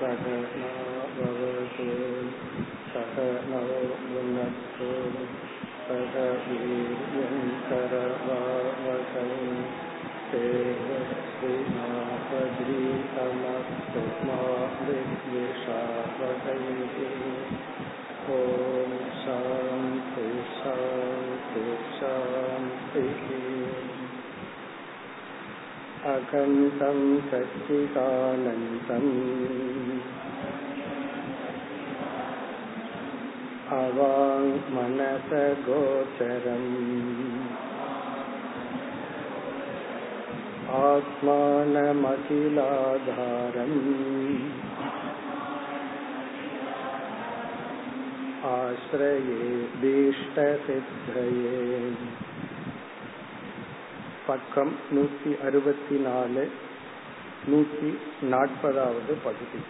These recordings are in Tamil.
सहनावतु सहनौ भुनक्तु सह वीर्यङ्करवावसौ तेजस्विनापद्रीतमस्तु मा विद्विषावतैः ॐ शान्ति शान्ति शान्तिः अखण्डं सच्चिदानन्दम् अवाङ्मनसगोचरम् आत्मानमखिलाधारम् आश्रये भीष्टसिद्धये பக்கம் நூத்தி அறுபத்தி நாலு நூத்தி நாற்பதாவது பகுதி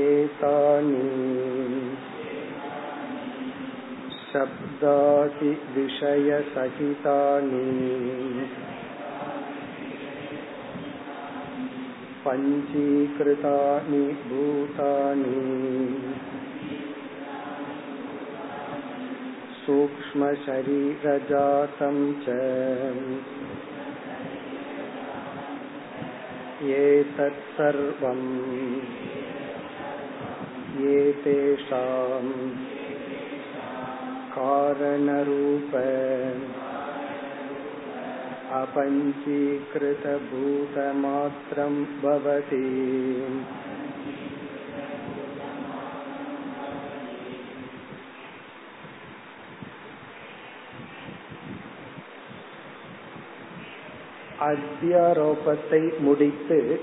ஏதானி शब्दादि विषयसहितानि पञ्चीकृतानि भूतानि सूक्ष्मशरीरजातं च एतत्सर्वम् एतेषाम् कारणरूप अपञ्चीकृतभूतमात्रं भवति அத்தியாரோபத்தை முடித்து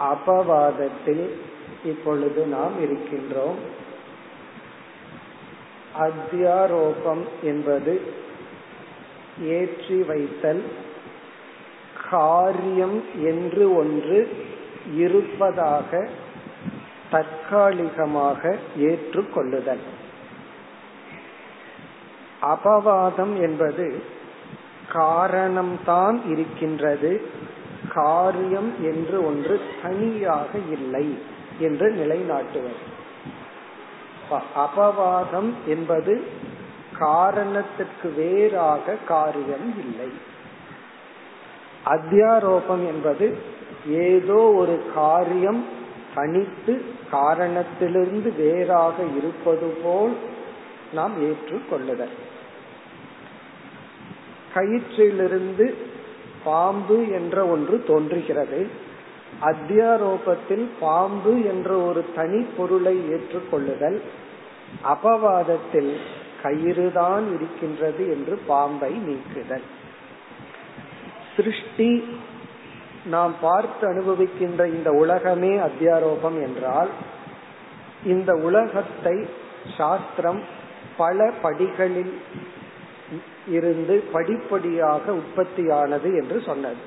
அபவாதத்தில் இப்பொழுது நாம் இருக்கின்றோம். அத்தியாரோபம் என்பது ஏற்றி வைத்தல் காரியம் என்று ஒன்று இருப்பதாக தற்காலிகமாக ஏற்றுக்கொள்ளுதல். அபவாதம் என்பது காரணம்தான் இருக்கின்றது. காரியம் என்று ஒன்று தனியாக இல்லை என்று நிலைநாட்டுவது அபவாதம் என்பது காரணத்திற்கு வேறாக காரியம் இல்லை. அத்தியாரோபம் என்பது ஏதோ ஒரு காரியம் தனித்து காரணத்திலிருந்து வேறாக இருப்பது போல் நாம் ஏற்றுக்கொள்ளுதல். கயிற்றிலிருந்து பாம்பு என்ற ஒன்று தோன்றுகிறது. அத்தியாரோபத்தில் பாம்பு என்ற ஒரு தனி பொருளை ஏற்றுக்கொள்ளுதல் அபவாதத்தில் கயிறுதான் இருக்கின்றது என்று பாம்பை நீக்குதல். சிருஷ்டி நாம் பார்த்து அனுபவிக்கின்ற இந்த உலகமே அத்தியாரோபம் என்றால் இந்த உலகத்தை சாஸ்திரம் பல படிகளில் இருந்து படிப்படியாக உற்பத்தியானது என்று சொன்னது.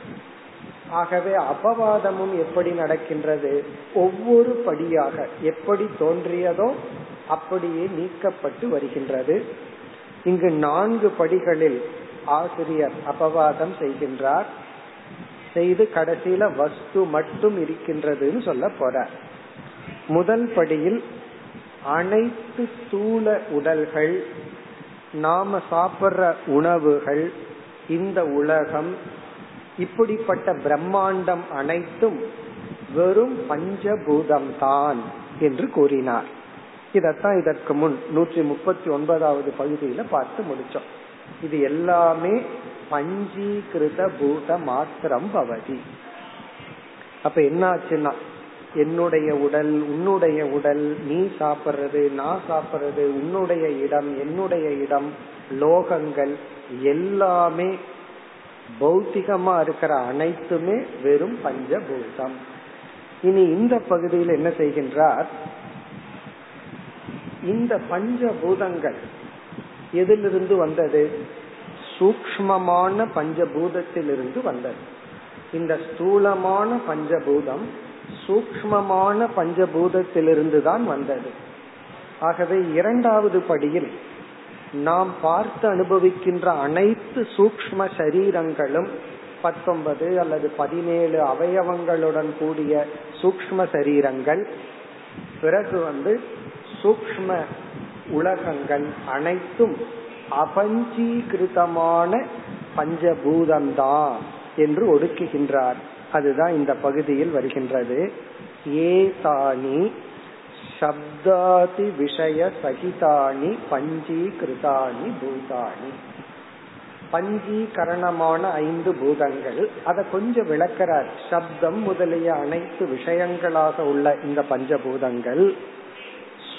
ஆகவே அபவாதமும் எப்படி நடக்கின்றது? ஒவ்வொரு படியாக எப்படி தோன்றியதோ அப்படியே நீக்கப்பட்டு வருகின்றது. இங்கு நான்கு படிகளில் ஆசிரியர் அபவாதம் செய்கின்றார். செய்து கடைசியில வஸ்து மட்டும் இருக்கின்றதுன்னு சொல்ல போற முதல் படியில் அனைத்து ஸ்தூல உடல்கள் நாம சாப்பிடுற உணவுகள் இந்த உலகம் இப்படிப்பட்ட பிரம்மாண்டம் அனைத்தும் வெறும் பஞ்சபூதம் தான் என்று கூறினார். இதத்தான் இதற்கு முன் நூற்றி முப்பத்தி ஒன்பதாவது பகுதியில பார்த்து முடிச்சோம். இது எல்லாமே பஞ்சீகிருத பூத மாத்திரம் பவதி. அப்ப என்ன ஆச்சுன்னா என்னுடைய உடல் உன்னுடைய உடல் நீ சாப்பிடுறது நான் சாப்பிடுறது உன்னுடைய இடம் என்னுடைய இடம் லோகங்கள் எல்லாமே பௌத்திகமா இருக்கிற அனைத்துமே வெறும் பஞ்சபூதம். இனி இந்த பகுதியில் என்ன செய்கின்றார்? இந்த பஞ்சபூதங்கள் எதிலிருந்து வந்தது? சூக்மமான பஞ்சபூதத்திலிருந்து வந்தது. இந்த ஸ்தூலமான பஞ்சபூதம் சூக்மமான பஞ்சபூதத்திலிருந்து தான் வந்தது. ஆகவே இரண்டாவது படியில் நாம் பார்த்து அனுபவிக்கின்ற அனைத்து சூக்ம சரீரங்களும் பத்தொன்பது அல்லது பதினேழு அவயவங்களுடன் கூடிய சூக்ம சரீரங்கள். பிறகு வந்து சூக்ம உலகங்கள் அனைத்தும் அபஞ்சீகிருதமான பஞ்சபூதம்தான் என்று ஒடுக்குகின்றார். அதுதான் இந்த பகுதியில் வருகின்றது. ஏதானி சப்தாதி விஷய சகிதானி பஞ்சீகிருதானி பூதானி. பஞ்சீகரணமான ஐந்து பூதங்கள். அதை கொஞ்சம் விளக்கிறார். சப்தம் முதலிய அனைத்து விஷயங்களாக உள்ள இந்த பஞ்சபூதங்கள்.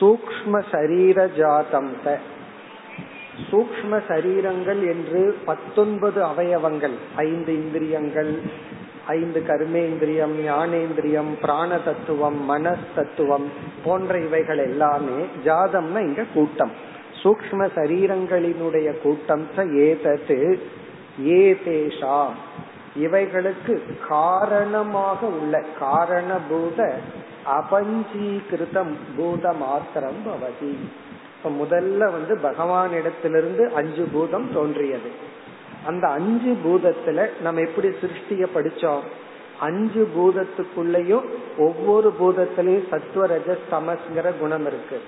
சூக்ம சரீர ஜாதம் சூக்ம சரீரங்கள் என்று பத்தொன்பது அவயவங்கள் ஐந்து இந்திரியங்கள் ஐந்து கர்மேந்திரியம் ஞானேந்திரியம் பிராண தத்துவம் மனஸ் தத்துவம் போன்ற இவைகள் எல்லாமே ஜாதம்னா இங்க கூட்டம். சூக்ம சரீரங்களினுடைய கூட்டம் ஏதத்து ஏதேஷா. இவைகளுக்கு காரணமாக உள்ள காரணபூத அபஞ்சீகிருதம் பூத மாத்திரம் பவதி. இப்ப முதல்ல வந்து பகவான் இடத்திலிருந்து அஞ்சு பூதம் தோன்றியது. அந்த அஞ்சு பூதத்துல நம்ம எப்படி சிருஷ்டிய படிச்சோம்? அஞ்சு பூதத்துக்குள்ளயும் ஒவ்வொரு பூதத்திலையும் சத்துவ ரஜ தமஸ்ங்கிற குணம் இருக்கு.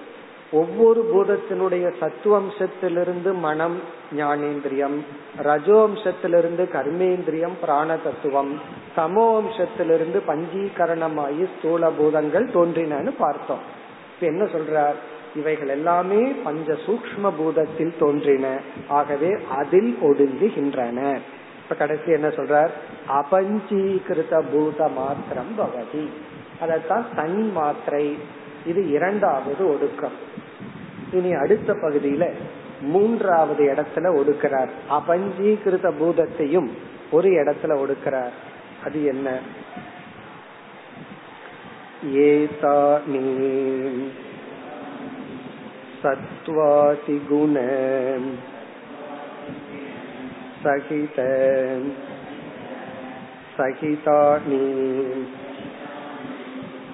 ஒவ்வொரு பூதத்தினுடைய சத்துவம்சத்திலிருந்து மனம் ஞானேந்திரியம். ரஜோம்சத்திலிருந்து கர்மேந்திரியம் பிராண தத்துவம் சமோம்சத்திலிருந்து பஞ்சீகரணமாயி ஸ்தூல பூதங்கள் தோன்றினு பார்த்தோம். இப்ப என்ன சொல்றார்? இவைகள் எல்லாமே பஞ்ச சூக்ம பூதத்தில் தோன்றின. ஆகவே அதில் ஒடுங்குகின்றன. இப்ப கடைசி என்ன சொல்றார்? அபஞ்சீகிருத பூத மாத்திரம் பவதி. அதத்தான் தனி மாத்திரை. இது இரண்டாவது ஒடுக்கம். இனி அடுத்த பகுதியில மூன்றாவது இடத்துல ஒடுக்கிறார். அபஞ்சீகிருத பூதத்தையும் ஒரு இடத்துல ஒடுக்கிறார். அது என்ன? ஏதானி सत्त्वातिगुण सहित सहितानि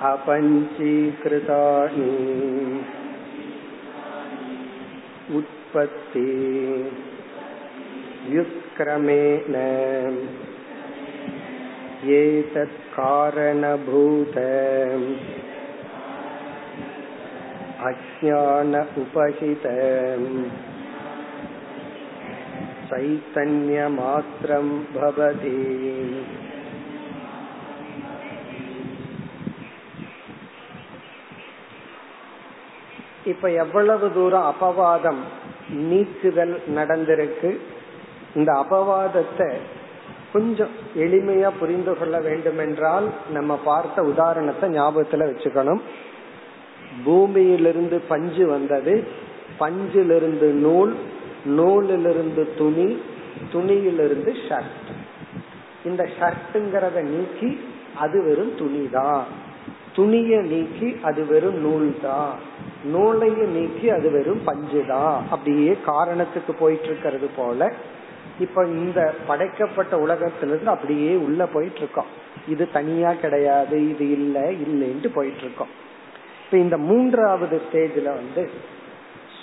अपञ्चीकृतानि उत्पत्ति व्युत्क्रमेण एतत् कारणभूत अज्ञान उपहित चैतन्यमात्रं भवति இப்ப எவ்வளவு தூரம் அபவாதம் நீக்குதல் நடந்திருக்கு இந்த அபவாதத்தை கொஞ்சம் எளிமையா புரிந்து கொள்ள வேண்டும் என்றால் நம்ம பார்த்த உதாரணத்தை ஞாபகத்துல வச்சுக்கணும் பூமியிலிருந்து பஞ்சு வந்தது. பஞ்சிலிருந்து நூல் நூலிலிருந்து துணி துணியிலிருந்து ஷர்ட். இந்த ஷர்ட்டுங்கிறத நீக்கி அது வெறும் துணி தான் துணியை நீக்கி அது வெறும் நூல் தான் நூலையும் நீக்கி அது வெறும் பஞ்சு தான் அப்படியே காரணத்துக்கு போயிட்டு இருக்கிறது போல இப்ப இந்த படைக்கப்பட்ட உலகத்திலிருந்து அப்படியே உள்ள போயிட்டு இருக்கோம் இது தனியா கிடையாது இது இல்ல இல்லைன்ட்டு போயிட்டு இருக்கோம் இப்ப இந்த மூன்றாவது ஸ்டேஜ்ல வந்து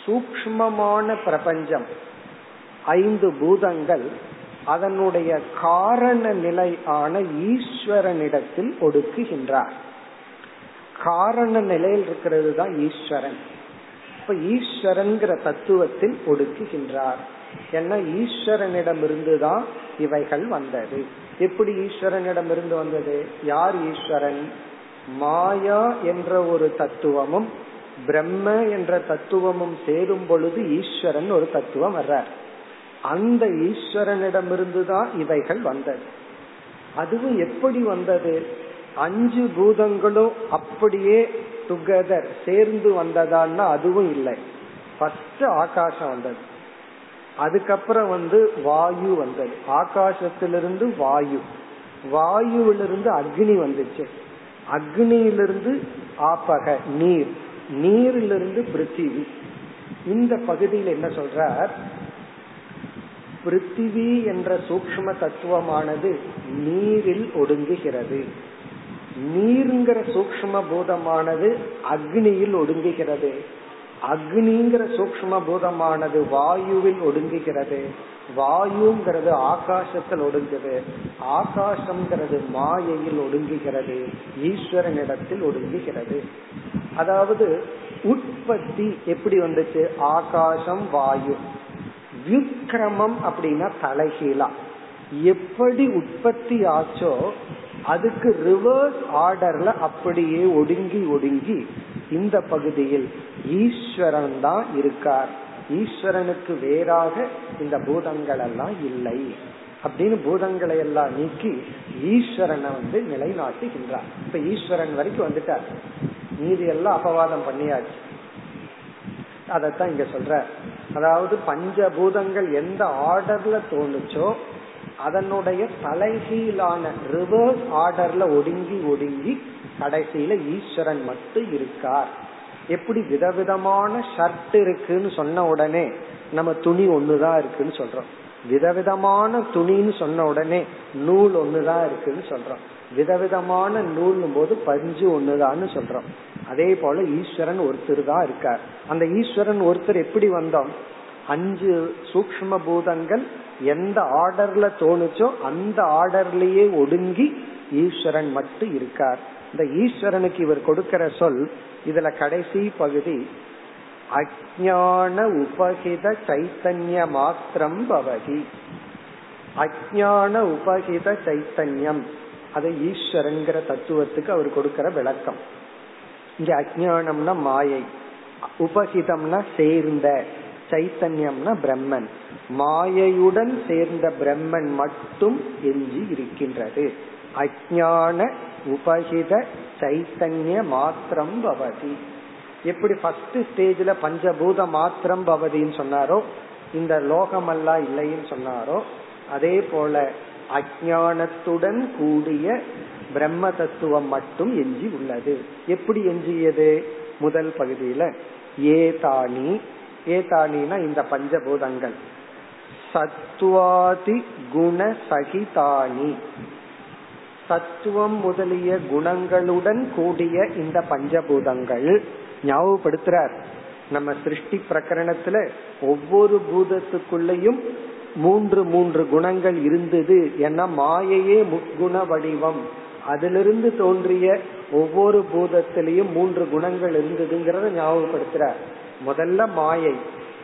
சூக்மமான பிரபஞ்சம் ஐந்து பூதங்கள் அதனுடைய காரண நிலை ஆன ஈஸ்வரனிடத்தில் ஒடுக்குகின்றார். காரண நிலையில் இருக்கிறது தான் ஈஸ்வரன். இப்ப ஈஸ்வரன்கிற தத்துவத்தில் ஒடுக்குகின்றார். ஏன்னா ஈஸ்வரனிடம் இருந்துதான் இவைகள் வந்தது. எப்படி ஈஸ்வரனிடம் இருந்து வந்தது? யார் ஈஸ்வரன்? மாயா என்ற ஒரு தத்துவமும் பிரம்ம என்ற தத்துவமும் சேரும் பொழுது ஈஸ்வரன் ஒரு தத்துவம் வர்றார். அந்த ஈஸ்வரனிடமிருந்து தான் இவைகள் வந்தது. அதுவும் எப்படி வந்தது? அஞ்சு பூதங்களும் அப்படியே டுகெதர் சேர்ந்து வந்ததான்னா அதுவும் இல்லை. ஃபர்ஸ்ட் ஆகாசம் வந்தது. அதுக்கப்புறம் வந்து வாயு வந்தது. ஆகாசத்திலிருந்து வாயு. வாயுவிலிருந்து அக்னி வந்துச்சு. அக்னியிலிருந்து ஆப்பக நீர். நீரிலிருந்து பிருத்திவி. இந்த பகுதியில் என்ன சொல்றார்? பிருத்திவி என்ற சூக்ம தத்துவமானது நீரில் ஒடுங்குகிறது. நீருங்கிற சூக்ம பூதமானது அக்னியில் ஒடுங்குகிறது. அக்னிங்கிற சூக்ம பூதமானது வாயுவில் ஒடுங்குகிறது. வாயுங்கிறது ஆகாசத்தில் ஒடுங்குது. ஆகாசம்ங்கிறது மாயையில் ஒடுங்குகிறது. ஈஸ்வரனிடத்தில் ஒடுங்குகிறது. அதாவது உற்பத்தி எப்படி வந்துச்சு? ஆகாசம் வாயு. விக்ரமம் அப்படின்னா தலைகீழா. எப்படி உற்பத்தி ஆச்சோ அதுக்கு ரிவர்ஸ் ஆர்டர்ல அப்படியே ஒடுங்கி ஒடுங்கி இந்த பகுதியில் ஈஸ்வரன் தான் இருக்கார். ஈஸ்வரனுக்கு வேறாக இந்த பூதங்கள் எல்லாம் இல்லை அப்படின்னு பூதங்களை எல்லாம் நீக்கி ஈஸ்வரனை வந்து நிலைநாட்டுகின்றார். இப்ப ஈஸ்வரன் வரைக்கும் வந்துட்டார். மீதி எல்லாம் அபவாதம் பண்ணியாச்சு. அதத்தான் இங்க சொல்ற. அதாவது பஞ்சபூதங்கள் எந்த ஆர்டர்ல தோணுச்சோ அதனுடைய தலைகீழான ரிவர்ஸ் ஆர்டர்ல ஒடுங்கி ஒடுங்கி கடைசியில ஈஸ்வரன் மட்டும் இருக்கார். எப்படி விதவிதமான ஷர்ட் இருக்குன்னு சொன்ன உடனே நம்ம துணி ஒண்ணுதான் இருக்குன்னு சொல்றோம். விதவிதமான துணின்னு சொன்ன உடனே நூல் ஒண்ணுதான் இருக்குன்னு சொல்றோம். விதவிதமான நூல் போது பஞ்சு ஒண்ணுதான்னு சொல்றோம். அதே போல ஈஸ்வரன் ஒருத்தர் தான் இருக்கார். அந்த ஈஸ்வரன் ஒருத்தர் எப்படி வந்தோம்? அஞ்சு சூக்ம பூதங்கள் எந்த ஆர்டர்ல தோணுச்சோ அந்த ஆர்டர்லயே ஒடுங்கி ஈஸ்வரன் மட்டும் இருக்கார். இந்த ஈஸ்வரனுக்கு இவர் கொடுக்கிற சொல் இதுல கடைசி பகுதி அஜான உபகித சைத்தன்ய மாத்திரம் பவதி அஜான உபகித சைத்தன்யம் அது ஈஸ்வரங்கிற தத்துவத்துக்கு அவர் கொடுக்கிற விளக்கம். இங்க அஜானம்னா மாயை உபகிதம்னா சேர்ந்த சைத்தன்யம்னா பிரம்மன். மாயையுடன் சேர்ந்த பிரம்மன் மட்டும் எஞ்சி இருக்கின்றது. அஜான உபகித சைத்தன்ய மாத்திரம் பவதி. எப்படி ஃபர்ஸ்ட் ஸ்டேஜ்ல பஞ்சபூத மாத்திரம் பவதின்னு சொன்னாரோ இந்த லோகமல்லா இல்லைன்னு சொன்னாரோ அதே போல அஜானத்துடன் கூடிய பிரம்ம தத்துவம் மட்டும் எஞ்சி உள்ளது. எப்படி எஞ்சியது? முதல் பகுதியில ஏதானி. ஏதானினா இந்த பஞ்சபூதங்கள். சத்வாதி குண சகிதானி. சத்துவம் முதலிய குணங்களுடன் கூடிய இந்த பஞ்சபூதங்கள் ஞாபகப்படுத்துறார். நம்ம சிருஷ்டி பிரகரணத்துல ஒவ்வொரு பூதத்துக்குள்ளயும் மூன்று மூன்று குணங்கள் இருந்தது. ஏன்னா மாயையே முக்குண வடிவம். அதிலிருந்து தோன்றிய ஒவ்வொரு பூதத்திலையும் மூன்று குணங்கள் இருந்ததுங்கிறத ஞாபகப்படுத்துறார். முதல்ல மாயை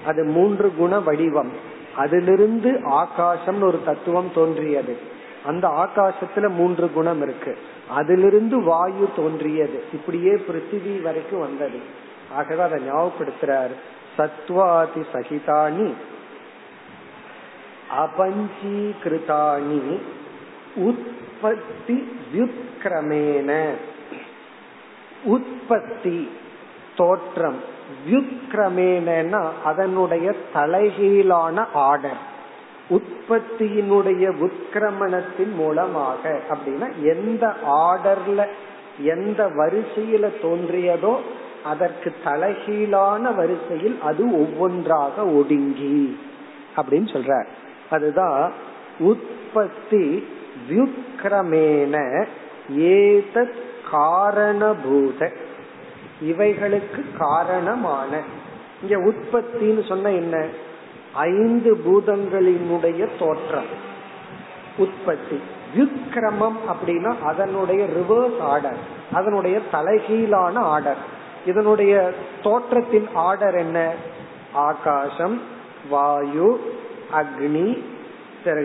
அது மூன்று குண வடிவம். அதிலிருந்து ஆகாசம்னு ஒரு தத்துவம் தோன்றியது. அந்த ஆகாசத்துல மூன்று குணம் இருக்கு. அதிலிருந்து வாயு தோன்றியது. இப்படியே பிருத்திவி வரைக்கும் வந்தது. ஆகவே அதை ஞாபகப்படுத்துறார். சத்வாதி சகிதானி அபஞ்சீகிருதானி உற்பத்தி வியுத்கிரமேன. உற்பத்தி தோற்றம். வியுத்கிரமேனா அதனுடைய தலைகீழான ஆர்டர். உற்பத்தியினுடைய உத்கிரமணத்தின் மூலமாக அப்படின்னா எந்த ஆர்டர்ல எந்த வரிசையில தோன்றியதோ அதற்கு தலைகீழான வரிசையில் அது ஒவ்வொன்றாக ஒடுங்கி அப்படின்னு சொல்ற அதுதான் உற்பத்தி வியுக்ரமேன ஏதத் காரணபூத. இவைகளுக்கு காரணமான. இங்க உற்பத்தின்னு சொன்ன என்ன? ஐந்து பூதங்களினுடைய தோற்றம். உற்பத்தி. விக்ரமம் அப்படின்னா அதனுடைய ரிவர்ஸ் ஆர்டர் அதனுடைய தலைகீழான ஆர்டர் இதனுடைய தோற்றத்தின் ஆர்டர் என்ன? ஆகாசம் வாயு அக்னி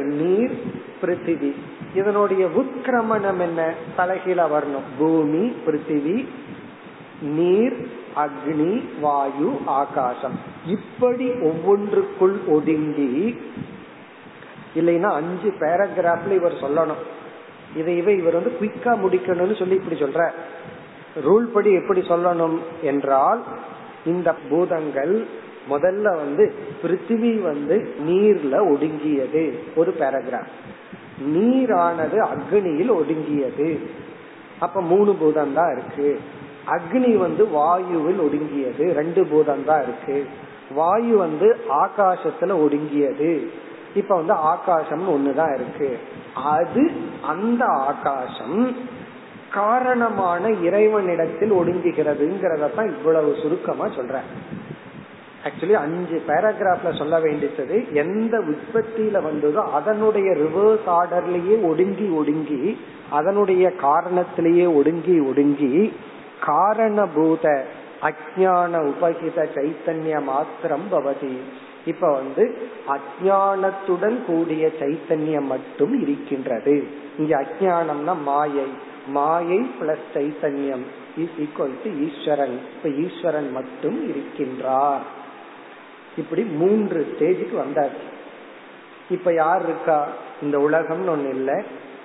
நீர் பிருத்திவி. இதனுடைய உத்கிரமணம் என்ன? தலைகீழ வரணும். பூமி பிருத்திவி நீர் அக்னி வாயு ஆகாசம். இப்படி ஒவ்வொன்றுக்குள் ஒதுங்கி இல்லைன்னா அஞ்சு பேராகிராஃப்ல இவர் சொல்லணும். இதை இவை இவர் வந்து குயிக்கா முடிக்கணும்னு சொல்லி இப்படி சொல்ற ரூல் படி எப்படி சொல்லணும் என்றால் இந்த பூதங்கள் முதல்ல வந்து பிருத்திவி வந்து நீர்ல ஒடுங்கியது. ஒரு பேராகிராஃப் நீரானது அக்னியில் ஒடுங்கியது. அப்ப மூணு பூதம் தான் இருக்கு. அக்னி வந்து வாயுவில் ஒடுங்கியது. ரெண்டு பூதம் தான் இருக்கு. வாயு வந்து ஆகாசத்துல ஒடுங்கியது. இப்ப வந்து ஆகாசம் ஒண்ணுதான் இருக்கு. அது அந்த ஆகாசம் காரணமான இறைவனிடத்தில் ஒடுங்குகிறதுங்கிறத தான் இவ்வளவு சுருக்கமா சொல்றேன் ஆக்சுவலி அஞ்சு பேராகிராஃப்ல சொல்ல வேண்டியது எந்த உற்பத்தியில வந்ததோ அதனுடைய ரிவர்ஸ் ஆர்டர்லயே ஒடுங்கி ஒடுங்கி அதனுடைய காரணத்திலேயே ஒடுங்கி ஒடுங்கி காரணபூத அஜான உபகித சைத்தன்ய மாத்திரம் பவதி. இப்ப வந்து அஜானத்துடன் கூடிய சைத்தன்யம் மட்டும் இருக்கின்றது. இங்க அஜானம்னா மாயை. மாயை பிளஸ் சைத்தன்யம் இஸ் ஈக்வல் டு ஈஸ்வரன். இப்ப ஈஸ்வரன் மட்டும் இருக்கின்றார். இப்படி மூன்று ஸ்டேஜுக்கு வந்தாச்சு. இப்ப யார் இருக்கா? இந்த உலகம்னு ஒண்ணு இல்லை.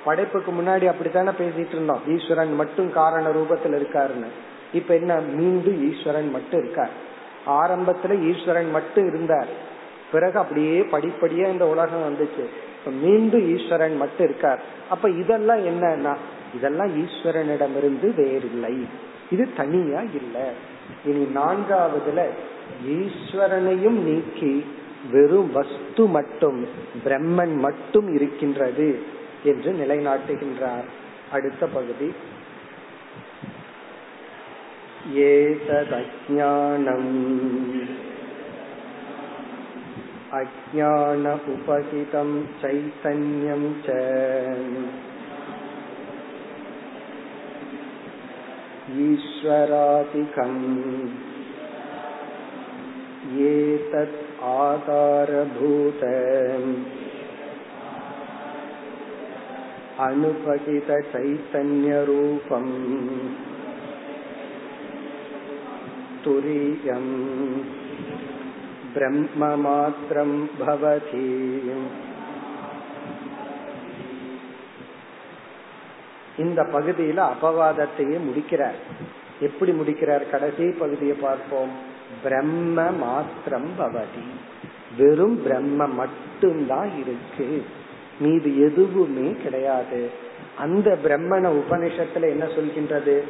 படைப்புக்கு முன்னாடி அப்படித்தானே பேசிட்டு இருந்தோம். ஈஸ்வரன் மட்டும் காரண ரூபத்தில் இருக்காருன்னு. இப்ப என்ன? மீண்டும் ஈஸ்வரன் மட்டும் இருக்கார். ஆரம்பத்துல ஈஸ்வரன் மட்டும் இருந்தார். பிறகு அப்படியே படிப்படியா இந்த உலகம் வந்துச்சு. இப்ப மீண்டும் ஈஸ்வரன் மட்டும் இருக்கார். அப்ப இதெல்லாம் என்னன்னா இதெல்லாம் ஈஸ்வரனிடமிருந்து வேறில்லை. இது தனியா இல்லை. இனி நான்காவதுல ஈஸ்வரனையும் நீக்கி வெறும் வஸ்து மட்டும் பிரம்மன் மட்டும் இருக்கின்றது. என்று நிலைநாட்டுகின்றார் அடுத்த பகுதி ஏததஜானம் अज्ञान उपहितं चैतन्यं च ईश्वरादिकम् एतत् आधारभूत अनुपहितचैतन्यरूपम् तुरीयम् பிரம்ம மாத்திரம் பவதி இந்த பகுதியில அபவாதத்தையே முடிக்கிறார் எப்படி முடிக்கிறார் கடைசி பகுதியை பார்ப்போம் பிரம்ம மாத்திரம் பவதி வெறும் பிரம்ம மட்டும்தான் இருக்கு மீது எதுவுமே கிடையாது. அந்த பிரம்மண உபனிஷத்துல என்ன சொல்கின்றது?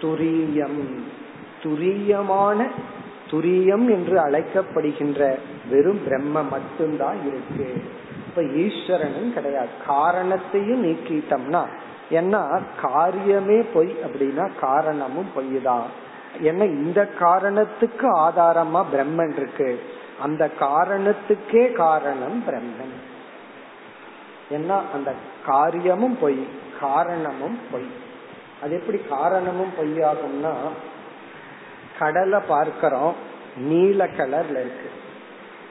துரியம். துரியமான துரியம் என்று அழைக்கப்படுகின்ற வெறும் பிரம்ம மட்டும்தான் இருக்கு. இப்ப ஈஸ்வரனும் கிடையாது. காரணத்தையும் நீக்கிட்டோம்னா ஏன்னா காரியமே பொய் அப்படின்னா காரணமும் பொய் தான் ஏன்னா இந்த காரணத்துக்கு ஆதாரமா பிரம்மன் இருக்கு. அந்த காரணத்துக்கே காரணம் பிரம்மன். ஏன்னா அந்த காரியமும் பொய் காரணமும் பொய். அது எப்படி காரணமும் பொய்யாகும்னா கடலை பார்க்கிறோம் நீல கலர்ல இருக்கு.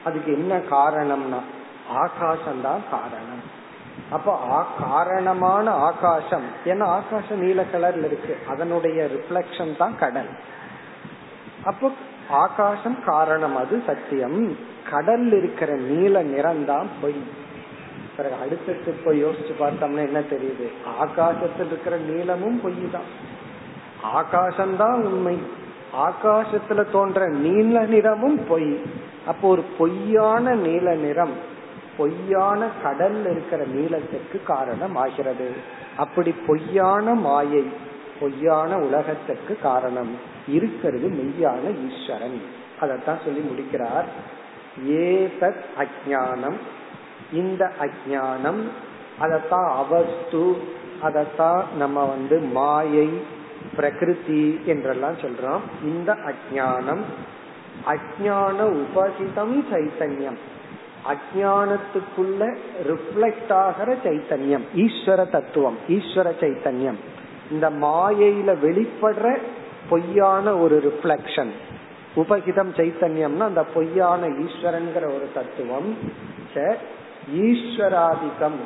அதுக்கு என்ன காரணம்னா ஆகாசம் தான் காரணம். அப்போ காரணமான ஆகாசம் ஏன்னா ஆகாசம் நீல கலர்ல இருக்கு. அதனுடைய ரிஃப்ளெக்ஷன் தான் கடல். அப்போ ஆகாசம் காரணம் அது சத்தியம். கடல் இருக்கிற நீல நிறம் தான் பொய். பிறகு அடுத்தது போய் யோசிச்சு பார்த்தோம்னா என்ன தெரியுது? ஆகாசத்தில் இருக்கிற நீளமும் பொய் தான் ஆகாசம்தான் உண்மை. ஆகாசத்துல தோன்ற நீல நிறமும் பொய். அப்போ ஒரு பொய்யான நீல நிறம் பொய்யான கடல்ல இருக்கிற நீளத்திற்கு காரணம் ஆகிறது. அப்படி பொய்யான மாயை பொய்யான உலகத்திற்கு காரணம். இருக்கிறது மெய்யான ஈஸ்வரன். அதத்தான் சொல்லி முடிக்கிறார். ஏதத் அஜானம் இந்த அஜானம் அதத்தான் அவஸ்து அதத்தான் நம்ம வந்து மாயை பிரகிருதி என்றெல்லாம் சொல்றோம். இந்த அஜானம் அஜான உபசிதம் சைத்தன்யம். அஜானத்துக்குள்ள ரிஃப்ளெக்ட் ஆகிற சைத்தன்யம் ஈஸ்வர தத்துவம் ஈஸ்வர சைத்தன்யம். இந்த மாயையில வெளிப்படுற பொய்யான ஒரு ரிஃப்ளெக்ஷன் உபகிதம் சைத்தன்யம்னா அந்த பொய்யான ஈஸ்வரன்கிற ஒரு தத்துவம். ஈஸ்வராதிகம்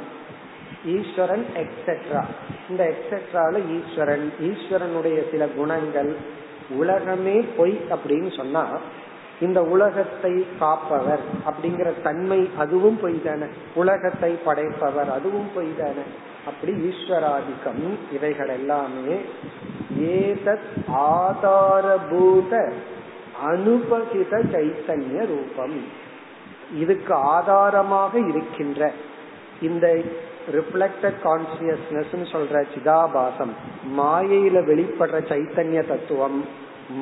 ஈஸ்வரன் எக்ஸெட்ரா இந்த எக்ஸெட்ரால ஈஸ்வரன் ஈஸ்வரனுடைய சில குணங்கள் உலகமே பொய் அப்படின்னு சொன்னா இந்த உலகத்தை காப்பவர் அப்படிங்கிற தன்மை அதுவும் பொய் தானே. உலகத்தை படைப்பவர் அதுவும் பொய் தானே. அப்படி ஈஸ்வராதிக்கம் இவைகள் எல்லாமே ஏதத் ஆதாரபூத அனுபகித சைத்தன்ய ரூபம். இதுக்கு ஆதாரமாக இருக்கின்ற இந்த ரிஃப்ளெக்டட் கான்சியஸ்னஸ் சொல்ற சிதாபாசம் மாயையில வெளிப்படுற சைத்தன்ய தத்துவம்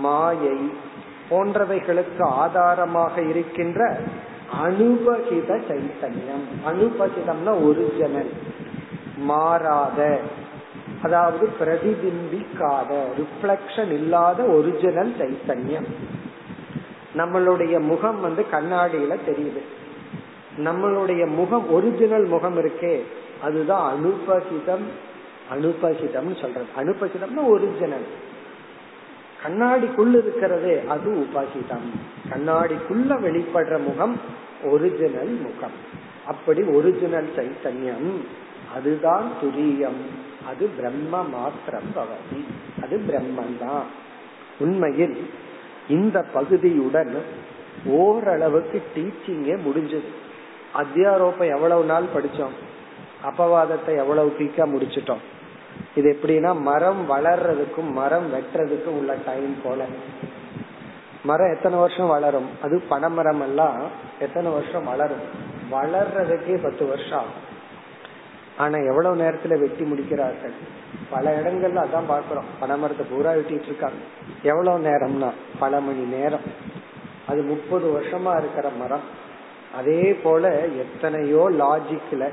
மாயை போன்றவைகளுக்கு ஆதாரமாக இருக்கின்ற அனுபகித சைத்தன்யம். அனுபகிதம்னா ஒரிஜினல். மாறாத அதாவது பிரதிபிம்பிக்காத ரிஃப்ளக்ஷன் இல்லாத ஒரிஜினல் சைத்தன்யம். நம்மளுடைய முகம் வந்து கண்ணாடியில தெரியுது. நம்மளுடைய முகம் ஒரிஜினல் முகம் இருக்கே அதுதான் அனுபகிதம் அனுபகிதம் சொல்றது. அனுபகிதம்னா ஒரிஜினல் கண்ணாடிக்குள் இருக்கிறதே அது உபாகிதம் கண்ணாடிக்குள்ள வெளிப்படுற முகம் ஒரிஜினல் முகம். அப்படி ஒரிஜினல் சைத்தன்யம். அதுதான் துரியம். அது பிரம்ம மாத்திரம் பவதி. அது பிரம்மன் தான் உண்மையில் இந்த பகுதியுடன் ஓரளவுக்கு டீச்சிங்கே முடிஞ்சது. அத்தியாரோப்பம் எவ்வளவு நாள் படிச்சோம் அபவாதத்தை எவ்வளவு பீக்கா முடிச்சிட்டோம்? இது எப்படின்னா மரம் வளர்றதுக்கும் மரம் வெட்டுறதுக்கும் உள்ள டைம் போல. மரம் எத்தனை வருஷம் வளரும்? அது பனைமரம் எல்லாம் எத்தனை வருஷம் வளரும்? வளர்றதுக்கே பத்து வருஷம் ஆகும். ஆனா எவ்வளவு நேரத்துல வெட்டி முடிக்கிறார்கள்? பல இடங்கள்ல அதான் பாக்குறோம் பனைமரத்தை பூரா வெட்டிட்டு இருக்காங்க. எவ்வளவு நேரம்னா? பல மணி நேரம். அது முப்பது வருஷமா இருக்கிற மரம். அதே போல எத்தனையோ லாஜிக்ல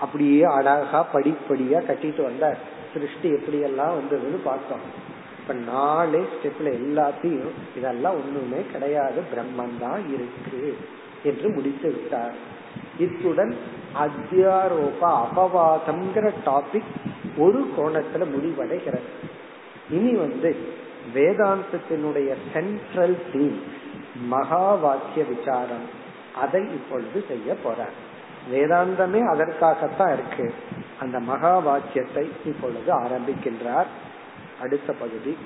அப்படியே அழகா படிப்படியா கட்டிட்டு வந்தார். சிருஷ்டி எப்படி எல்லாம் வந்ததுன்னு பார்த்தோம். இப்ப நாலு ஸ்டெப்ல எல்லாத்தையும் இதெல்லாம் ஒண்ணுமே கிடையாது. பிரம்மன் தான் இருக்கு என்று முடித்து விட்டார். இத்துடன் அத்தியாரோப அபவாதம்ங்கிற டாபிக் ஒரு கோணத்துல முடிவடைகிறது. இனி வந்து வேதாந்தத்தினுடைய சென்ட்ரல் தீம் மகா வாக்கிய விசாரம். அதை இப்பொழுது செய்ய போற வேதாந்தமே அதற்காகத்தான் இருக்கு. அந்த மகா வாக்கியத்தை இப்பொழுது ஆரம்பிக்கின்றார். அடுத்த பகுதி.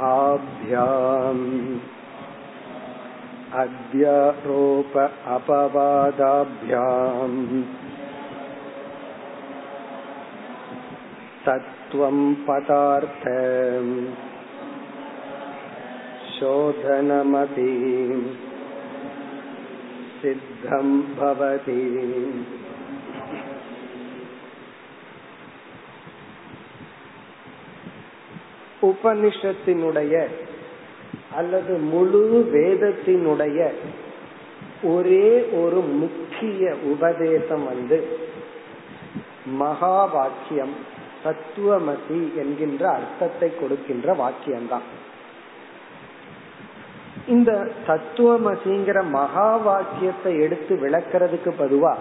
ஆப்யாம் अध्यारोप अपवादाभ्याम् तत्त्वं पदार्थ शोधनमपि सिद्धं भवति உபனிஷத்தினுடைய அல்லது முழு வேதத்தினுடைய ஒரே ஒரு முக்கிய உபதேசம் வந்து மகா வாக்கியம் தத்துவமசி என்கின்ற அர்த்தத்தை கொடுக்கின்ற வாக்கியம்தான். இந்த தத்துவமசிங்கிற மகா வாக்கியத்தை எடுத்து விளக்கிறதுக்கு பதுவா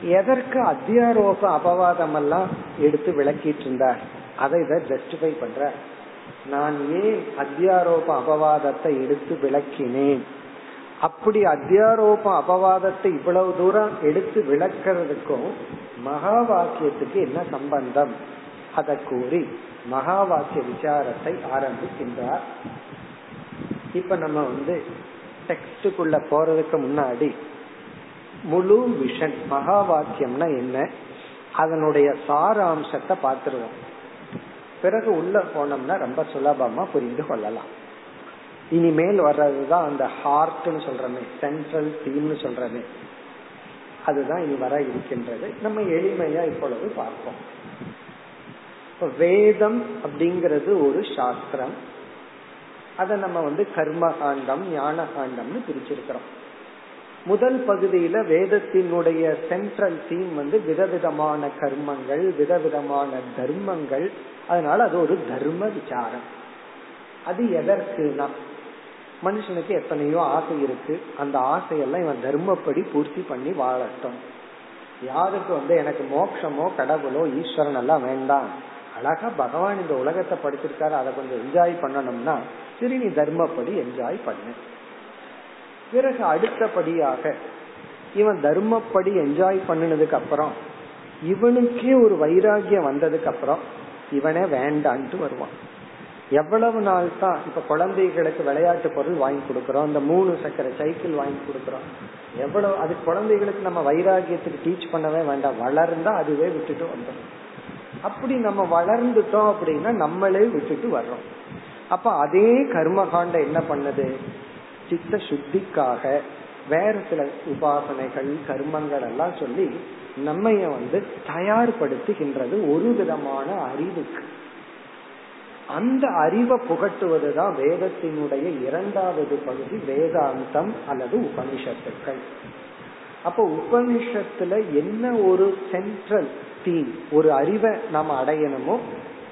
எதற்கு அத்தியாரோப அபவாதம் எல்லாம் எடுத்து விளக்கிட்டு இருந்தார்? அதை இதை ஜஸ்டிஃபை பண்ற நான் ஏன் அத்தியாரோப அபவாதத்தை எடுத்து விளக்கினேன்? அப்படி அத்தியாரோப அபவாதத்தை இவ்வளவு தூரம் எடுத்து விளக்கிறதுக்கும் மகா வாக்கியத்துக்கு என்ன சம்பந்தம்? அதை கூறி மகா வாக்கிய விசாரத்தை ஆரம்பிக்கின்றார். இப்ப நம்ம வந்து டெக்ஸ்டுக்குள்ள போறதுக்கு முன்னாடி முழு விஷன் மகா வாக்கியம்னா என்ன? அதனுடைய சாராம்சத்தை பார்த்துருவோம். பிறகு உள்ள போனோம்னா ரொம்ப சுலபமா புரிந்து கொள்ளலாம். இனிமேல் வர்றதுதான் அந்த ஹார்ட்னு சொல்றமே சென்ட்ரல் தீம்னு சொல்றமே. அதுதான் இனி வர இருக்கின்றது. நம்ம எளிமையா இப்பொழுது பார்ப்போம். வேதம் அப்படிங்கிறது ஒரு சாஸ்திரம். அதை நம்ம வந்து கர்ம காண்டம் ஞான காண்டம்னு பிரிச்சிருக்கிறோம். முதல் பகுதியில வேதத்தினுடைய சென்ட்ரல் தீம் வந்து விதவிதமான கர்மங்கள் விதவிதமான தர்மங்கள் அதனால அது ஒரு தர்ம விசாரம். அது எதற்குனா மனுஷனுக்கு எத்தனையோ ஆசை இருக்கு. அந்த ஆசையெல்லாம் இவன் தர்மப்படி பூர்த்தி பண்ணி வாழட்டும். யாருக்கு வந்து எனக்கு மோட்சமோ கடவுளோ ஈஸ்வரன் எல்லாம் வேண்டாம். அழகா பகவான் இந்த உலகத்தை படிச்சிருக்காரு அதை கொஞ்சம் என்ஜாய் பண்ணணும்னா சரி நீ தர்மப்படி என்ஜாய் பண்ணு. பிறகு அடுத்தபடியாக இவன் தர்மப்படி என்ஜாய் பண்ணினதுக்கு அப்புறம் இவனுக்கே ஒரு வைராகியம் வந்ததுக்கு அப்புறம் இவனே வேண்டான்ட்டு வருவான். எவ்வளவு நாள் தான் இப்ப குழந்தைகளுக்கு விளையாட்டு பொருள் வாங்கி கொடுக்கறோம் அந்த மூணு சக்கர சைக்கிள் வாங்கி கொடுக்கறோம். எவ்வளவு அது குழந்தைகளுக்கு நம்ம வைராகியத்துக்கு டீச் பண்ணவே வேண்டாம். வளர்ந்தா அதுவே விட்டுட்டு வந்துடும் அப்படி நம்ம வளர்ந்துட்டோம் அப்படின்னா நம்மளே விட்டுட்டு வர்றோம். அப்ப அதே கர்மகாண்ட என்ன பண்ணுது? சித்த சுத்திக்காக வேற சில உபாசனைகள் கர்மங்கள் எல்லாம் சொல்லி நம்ம வந்து தயார்படுத்துகின்றது ஒரு விதமான அறிவுக்கு. அந்த அறிவை புகட்டுவதுதான் வேதத்தினுடைய இரண்டாவது பகுதி வேதாந்தம் அல்லது உபனிஷத்துக்கள். அப்ப உபனிஷத்துல என்ன ஒரு சென்ட்ரல் தீம் ஒரு அறிவை நாம் அடையணுமோ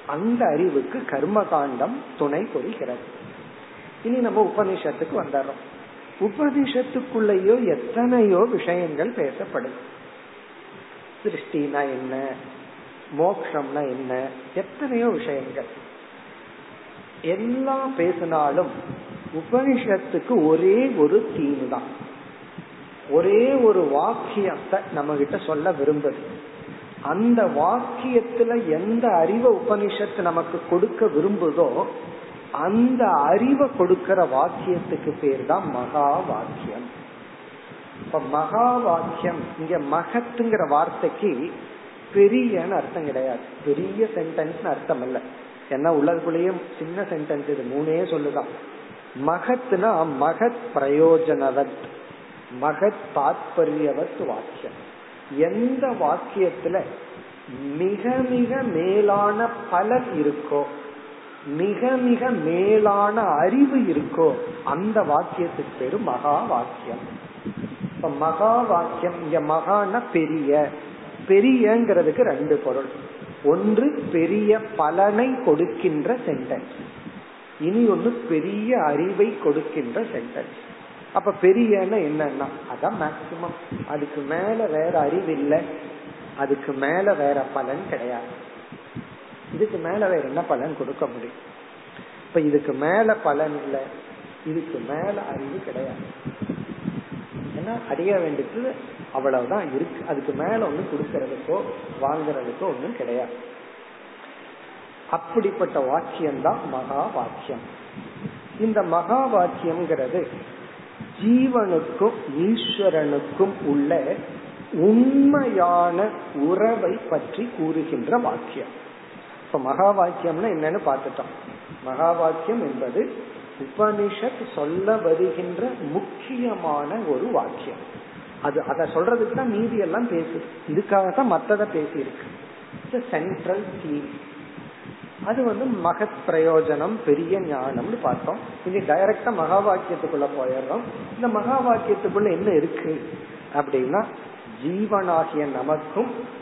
அந்த அறிவுக்கு கர்ம காண்டம் துணை புரிகிறது. இனி நம்ம உபனிஷத்துக்கு வந்துடுறோம். உபனிஷத்துக்குள்ளேயோ எத்தனையோ விஷயங்கள் பேசப்படுது சிருஷ்டினா என்ன? மோக்ஷம்னா என்ன? எத்தனையோ விஷயங்கள். எல்லாம் பேசினாலும் உபனிஷத்துக்கு ஒரே ஒரு தீம் தான். ஒரே ஒரு வாக்கியத்தை நம்ம கிட்ட சொல்ல விரும்புது. அந்த வாக்கியத்துல எந்த அறிவை உபனிஷத்து நமக்கு கொடுக்க விரும்புதோ அந்த அறிவை கொடுக்கிற வாக்கியத்துக்கு பேர் தான் மகா வாக்கியம் இப்ப மகா வாக்கியம் இங்க மகத்துங்கிற வார்த்தைக்கு பெரியன்னு அர்த்தம் கிடையாது. பெரிய சென்டென்ஸ் அர்த்தம் இல்ல ஏன்னா உலகக்குள்ளேயே சின்ன சென்டென்ஸ் இது மூணே சொல்லுதான். மகத்னா மகத் பிரயோஜனவத் மகத் தாத்பரியவத் வாக்கியம். எந்த வாக்கியத்துல மிக மிக மேலான பலன் இருக்கோ மிக மிக மேலான அறிவு இருக்கோ அந்த வாக்கியத்துக்கு பேரு மகா வாக்கியம் இப்ப மகா வாக்கியம் இங்க மகான பெரிய. பெரியங்கிறதுக்கு ரெண்டு பொருள். ஒன்று பெரிய பலனை கொடுக்கின்ற சென்டென்ஸ் இனி ஒன்று பெரிய அறிவை கொடுக்கின்ற சென்டென்ஸ் அப்ப பெரியன்னு என்னன்னா அதான் மேக்சிமம் அதுக்கு மேல வேற அறிவு இல்லை. அதுக்கு மேல வேற பலன் கிடையாது. இதுக்கு மேல வேற என்ன பலன் கொடுக்க முடியும்? இப்ப இதுக்கு மேல பலன் இல்லை. இதுக்கு மேல அறிவு கிடையாது. ஏன்னா அறிய வேண்டியது அவ்வளவுதான் இருக்கு. அதுக்கு மேல ஒண்ணு கொடுக்கறதுக்கோ வாங்குறதுக்கோ ஒண்ணும் கிடையாது. அப்படிப்பட்ட வாக்கியம் தான் மகா வாக்கியம் இந்த மகா வாக்கியம்ங்கிறது ஜீவனுக்கும் ஈஸ்வரனுக்கும் உள்ள உண்மையான உறவை பற்றி கூறுகின்ற வாக்கியம். இப்ப மகா வாக்கியம்னா என்னன்னு பார்த்துட்டோம். மகா வாக்கியம் என்பது உபனிஷத் சொல்ல வருகின்ற முக்கியமான ஒரு வாக்கியம். அது அதை சொல்றதுக்கு தான் மீதி எல்லாம் பேசு இதுக்காக தான் மற்றதை பேசி இருக்கு சென்ட்ரல் தீம் அது வந்து மகத் பிரயோஜனம் பெரிய ஞானம்னு பார்த்தோம். இனி டைரக்டா மகா வாக்கியத்துக்குள்ள போயிடுறோம். இந்த மகா வாக்கியத்துக்குள்ள என்ன இருக்கு? அப்படின்னா ஜீவனாகிய நமக்கும்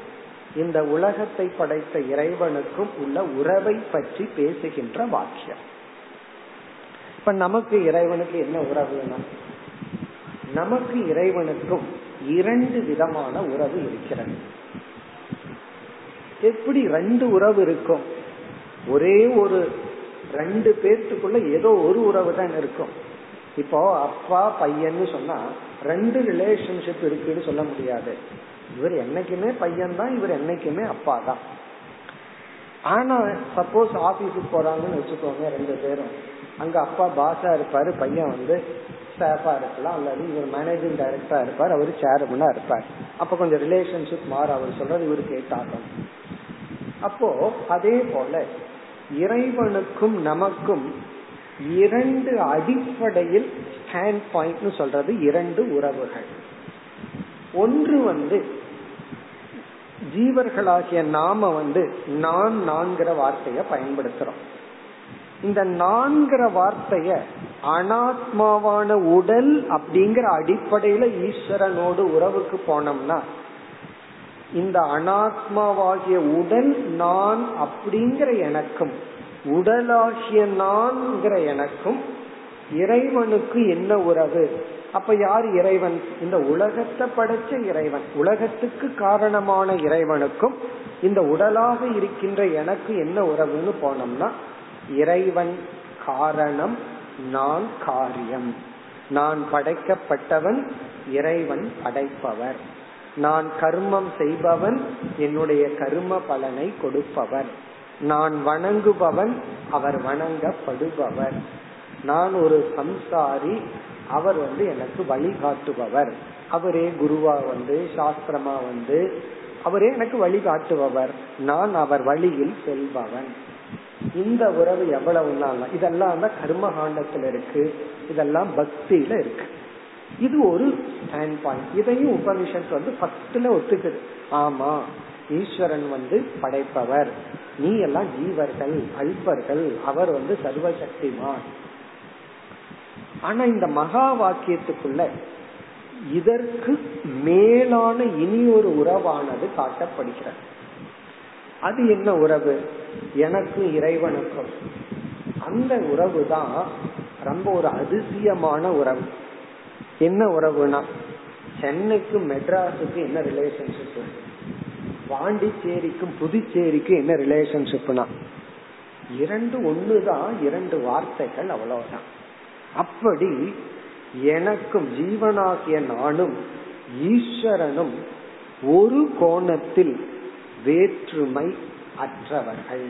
இந்த உலகத்தை படைத்த இறைவனுக்கும் உள்ள உறவை பற்றி பேசுகின்ற வாக்கியம். இப்ப நமக்கு இறைவனுக்கு என்ன உறவுனா நமக்கு இறைவனுக்கும் இரண்டு விதமான உறவு இருக்கிறது. எப்படி ரெண்டு உறவு இருக்கும்? ஒரே ஒரு ரெண்டு பேர்த்துக்குள்ள ஏதோ ஒரு உறவு தான் இருக்கும். இப்போ அப்பா பையன்னு சொன்னா ரெண்டு ரிலேஷன்ஷிப் இருக்குன்னு சொல்ல முடியாது. இவர் என்னைக்குமே பையன் தான் இவர் என்னைக்குமே அப்பா தான் ஆனா சப்போஸ் ஆபீஸுக்கு போறாங்கன்னு வச்சுக்கோங்க ரெண்டு பேரும். அங்க அப்பா பாஷா இருப்பாரு பையன் வந்து ஸ்டாஃபா இருக்கலாம் அல்லது இவர் மேனேஜிங் டைரக்டரா இருப்பார் அவர் சேர்மனா இருப்பார். அப்ப கொஞ்சம் ரிலேஷன்ஷிப் மாற அவர் சொல்றது இவர் கேட்டாகும் அப்போ அதே போல இறைவனுக்கும் நமக்கும் இரண்டு அடிப்படையில் ஸ்டாண்ட் பாயிண்ட் சொல்றது இரண்டு உறவுகள். ஒன்று வந்து ஜீவர்களாகிய நாம வந்து நான் நான்கிற வார்த்தைய பயன்படுத்துறோம். இந்த நான்கிற வார்த்தைய அனாத்மாவான உடல் அப்படிங்கிற அடிப்படையில ஈஸ்வரனோடு உறவுக்கு போனோம்னா இந்த அனாத்மாவாகிய உடல் நான் அப்படிங்கிற எனக்கும் உடலாகிய நான்கிற எனக்கும் இறைவனுக்கு என்ன உறவு? அப்ப யார் இறைவன்? இந்த உலகத்தை படைச்ச இறைவன். உலகத்துக்கு காரணமான இறைவனுக்கும் இந்த உடலாக இருக்கின்ற எனக்கு என்ன உறவுன்னு போனோம்னா இறைவன் காரணம் நான் காரியம். நான் படைக்கப்பட்டவன் இறைவன் படைப்பவர். நான் கர்மம் செய்பவன் என்னுடைய கர்ம பலனை கொடுப்பவர். நான் வணங்குபவன் அவர் வணங்கப்படுபவர். நான் ஒரு சம்சாரி அவர் வந்து எனக்கு வழிகாட்டுபவர் அவரே குருவா வந்து சாஸ்திரமா வந்து அவரே எனக்கு வழிகாட்டுபவர் நான் அவர் வழியில் செல்பவன். இந்த உறவு எவ்வளவு நாள் இதெல்லாம் தான் கர்மகாண்டத்துல இருக்கு. இதெல்லாம் பக்தியில இருக்கு. இது ஒரு ஸ்டாண்ட் பாயிண்ட் இதையும் உபனிஷத் வந்து ஃபர்ஸ்ட்ல ஒத்துக்குது. ஆமா ஈஸ்வரன் வந்து படைப்பவர். நீ எல்லாம் ஜீவர்கள் அல்பர்கள். அவர் வந்து சர்வசக்திமான். ஆனா இந்த மகா வாக்கியத்துக்குள்ள இதற்கு மேலான இனி ஒரு உறவானது காட்டப்படுகிறது. அது என்ன உறவு? எனக்கும் இறைவனுக்கும். அந்த உறவு தான் ரொம்ப ஒரு அதிசயமான உறவு. என்ன உறவுனா சென்னைக்கும் மெட்ராஸுக்கு என்ன ரிலேஷன்ஷிப் பாண்டிச்சேரிக்கும் புதுச்சேரிக்கும் என்ன ரிலேஷன்ஷிப்னா இரண்டு ஒண்ணுதான் இரண்டு வார்த்தைகள் அவ்வளவுதான். அப்படி எனக்கும் ஜீவனாகிய நானும் ஈஸ்வரனும் ஒரு கோணத்தில் வேற்றுமை அற்றவர்கள்.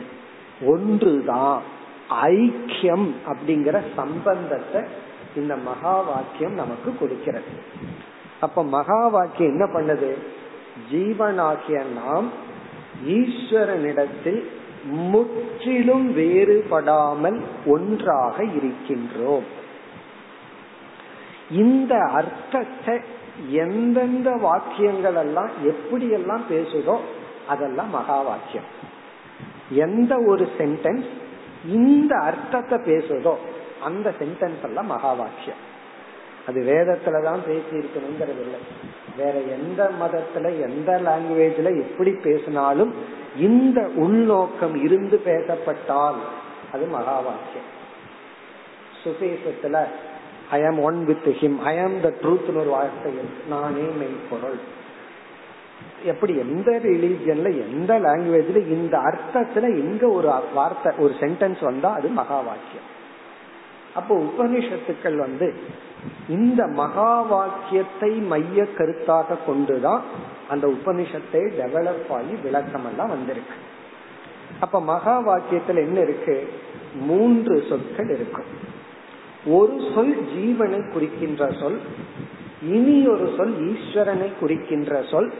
ஒன்றுதான். ஐக்கியம் அப்படிங்கிற சம்பந்தத்தை இந்த மகா வாக்கியம் நமக்கு கொடுக்கிறது. அப்ப மகா வாக்கியம் என்ன பண்ணுது? ஜீவனாகிய நாம் ஈஸ்வரனிடத்தில் முற்றிலும் வேறுபடாமல் ஒன்றாக இருக்கின்றோம். இந்த அர்த்தத்தை எந்தெந்த வாக்கியங்கள் எல்லாம் எப்படி எல்லாம் பேசுதோ அதெல்லாம் மகா வாக்கியம். எந்த ஒரு சென்டென்ஸ் இந்த அர்த்தத்தை பேசுதோ அந்த சென்டென்ஸ் எல்லாம் மகா வாக்கியம். அது வேதத்துலதான் பேசி இருக்கணுங்கிறது இல்லை வேற எந்த மதத்துல எந்த லாங்குவேஜ்ல எப்படி பேசினாலும் இந்த உள்நோக்கம் இருந்து பேசப்பட்டால் அது மகா வாக்கியம். சுபேசத்துல ஐ ஆம் ஒன் வித் ஹிம் ஐ ஆம் த ட்ரூத் ஒரு வார்த்தை நானே மெய்ப்பொருள். எப்படி எந்த ரிலீஜியன்ல எந்த லாங்குவேஜ்ல இந்த அர்த்தத்துல எங்க ஒரு வார்த்தை ஒரு சென்டென்ஸ் வந்தா அது மகா வாக்கியம் அப்போ உபனிஷத்துக்கள் வந்து இந்த மகா வாக்கியத்தை மைய கருத்தாக கொண்டுதான் அந்த உபனிஷத்தை டெவலப் ஆகி விளக்கம் எல்லாம் வந்திருக்கு. அப்ப மகா வாக்கியத்துல என்ன இருக்கு? மூன்று சொற்கள் இருக்கும் ஒரு சொல் ஜீவனை குறிக்கின்ற சொல் இனி ஒரு சொல் ஈஸ்வரனை குறிக்கின்ற சொல்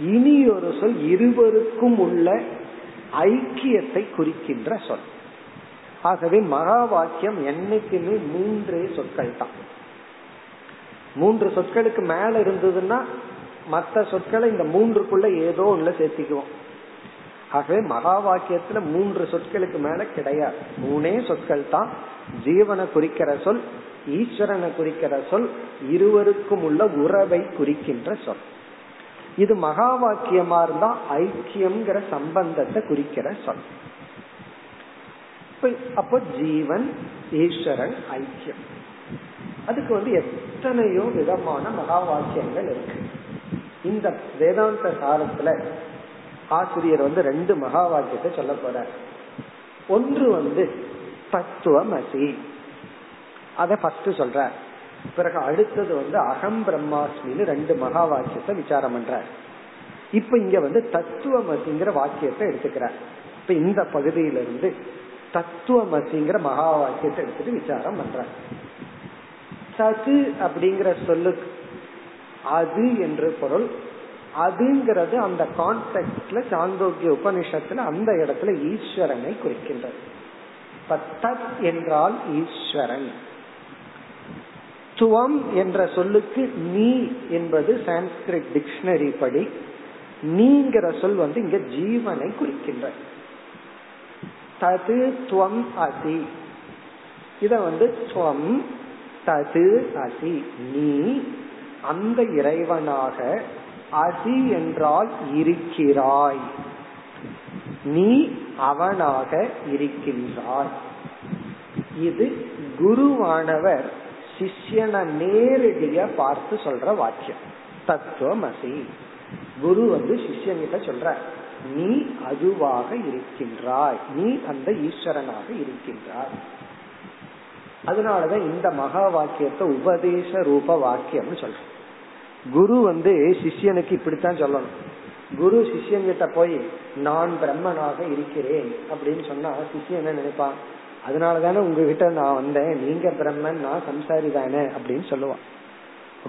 இனி ஒரு சொல் இருவருக்கும் உள்ள ஐக்கியத்தை குறிக்கின்ற சொல். ஆகவே மகா வாக்கியம் என்னைக்குமே மூன்றே சொற்கள் தான் மூன்று சொற்களுக்கு மேல இருந்ததுன்னா மற்ற சொற்களை இந்த மூன்றுக்குள்ள ஏதோ ஒன்றுல சேர்த்திக்குவோம். ஆகவே மகா வாக்கியத்துல மூன்று சொற்களுக்கு மேல கிடையாது. மூணே சொற்கள் தான். ஜீவனை குறிக்கிற சொல் ஈஸ்வரனை குறிக்கிற சொல் இருவருக்கும் உள்ள உறவை குறிக்கின்ற சொல். இது மகா வாக்கியமா இருந்தா ஐக்கியம்ங்கிற சம்பந்தத்தை குறிக்கிற சொல். அப்போ ஜீவன் ஈஸ்வரன் ஐக்கியம். அதுக்கு வந்து எத்தனையோ விதமான மகா வாக்கியங்கள் இருக்கு. இந்த வேதாந்த சாரத்துல ஆசிரியர் வந்து ரெண்டு மகா வாக்கியத்தை சொல்ல போறார். ஒன்று வந்து தத்துவமசி. அத ஃபர்ஸ்ட் சொல்ற பிறகு அடுத்தது வந்து அகம் பிரம்மாஸ்மின்னு ரெண்டு மகா வாக்கியத்தை விசாரம் பண்ற இப்ப இங்க வந்து தத்துவமசிங்கிற வாக்கியத்தை எடுத்துக்கிறார். இப்ப இந்த பகுதியிலிருந்து தத்துவமசிங்கிற மகா வாக்கியத்தை எடுத்துட்டு விசாரம் பண்ற சது அப்படிங்கிற சொல்லு அது என்று பொருள் அதுங்கிறது அந்த கான்டெக்ட்ல சாந்தோக்கிய உபனிஷத்துல அந்த இடத்துல ஈஸ்வரனை குறிக்கின்றது. தத் என்றால் ஈஸ்வரன். துவம் என்ற சொல்லுக்கு நீ என்பது சான்ஸ்கிரிட் டிக்ஷனரி படி நீங்கிற சொல் வந்து இங்க ஜீவனை குறிக்கின்ற தது துவம் அதி. இத வந்து துவம் தது அதி நீ அந்த இறைவனாக அசி என்றால் இருக்கிறாய். நீ அவனாக இருக்கின்றாய். இது குருவானவர் சிஷ்யனை நேரடியா பார்த்து சொல்ற வாக்கியம். தத்துவமசி. குரு வந்து சிஷ்யன்கிட்ட சொல்ற நீ அதுவாக இருக்கின்றாய். நீ அந்த ஈஸ்வரனாக இருக்கின்றாய். அதனாலதான் இந்த மகா வாக்கியத்தை உபதேச ரூப வாக்கியம்னு சொல்றோம். குரு வந்து சிஷ்யனுக்கு இப்படித்தான் சொல்லணும். குரு சிஷ்யன்கிட்ட போய் நான் பிரம்மனாக இருக்கிறேன் அப்படின்னு சொன்னா சிஷ்யன் என்ன நினைப்பான்? அதனால தானே உங்ககிட்ட நான் வந்தேன். நீங்க பிரம்மன் நான் சம்சாரி தானே அப்படின்னு சொல்லுவான்.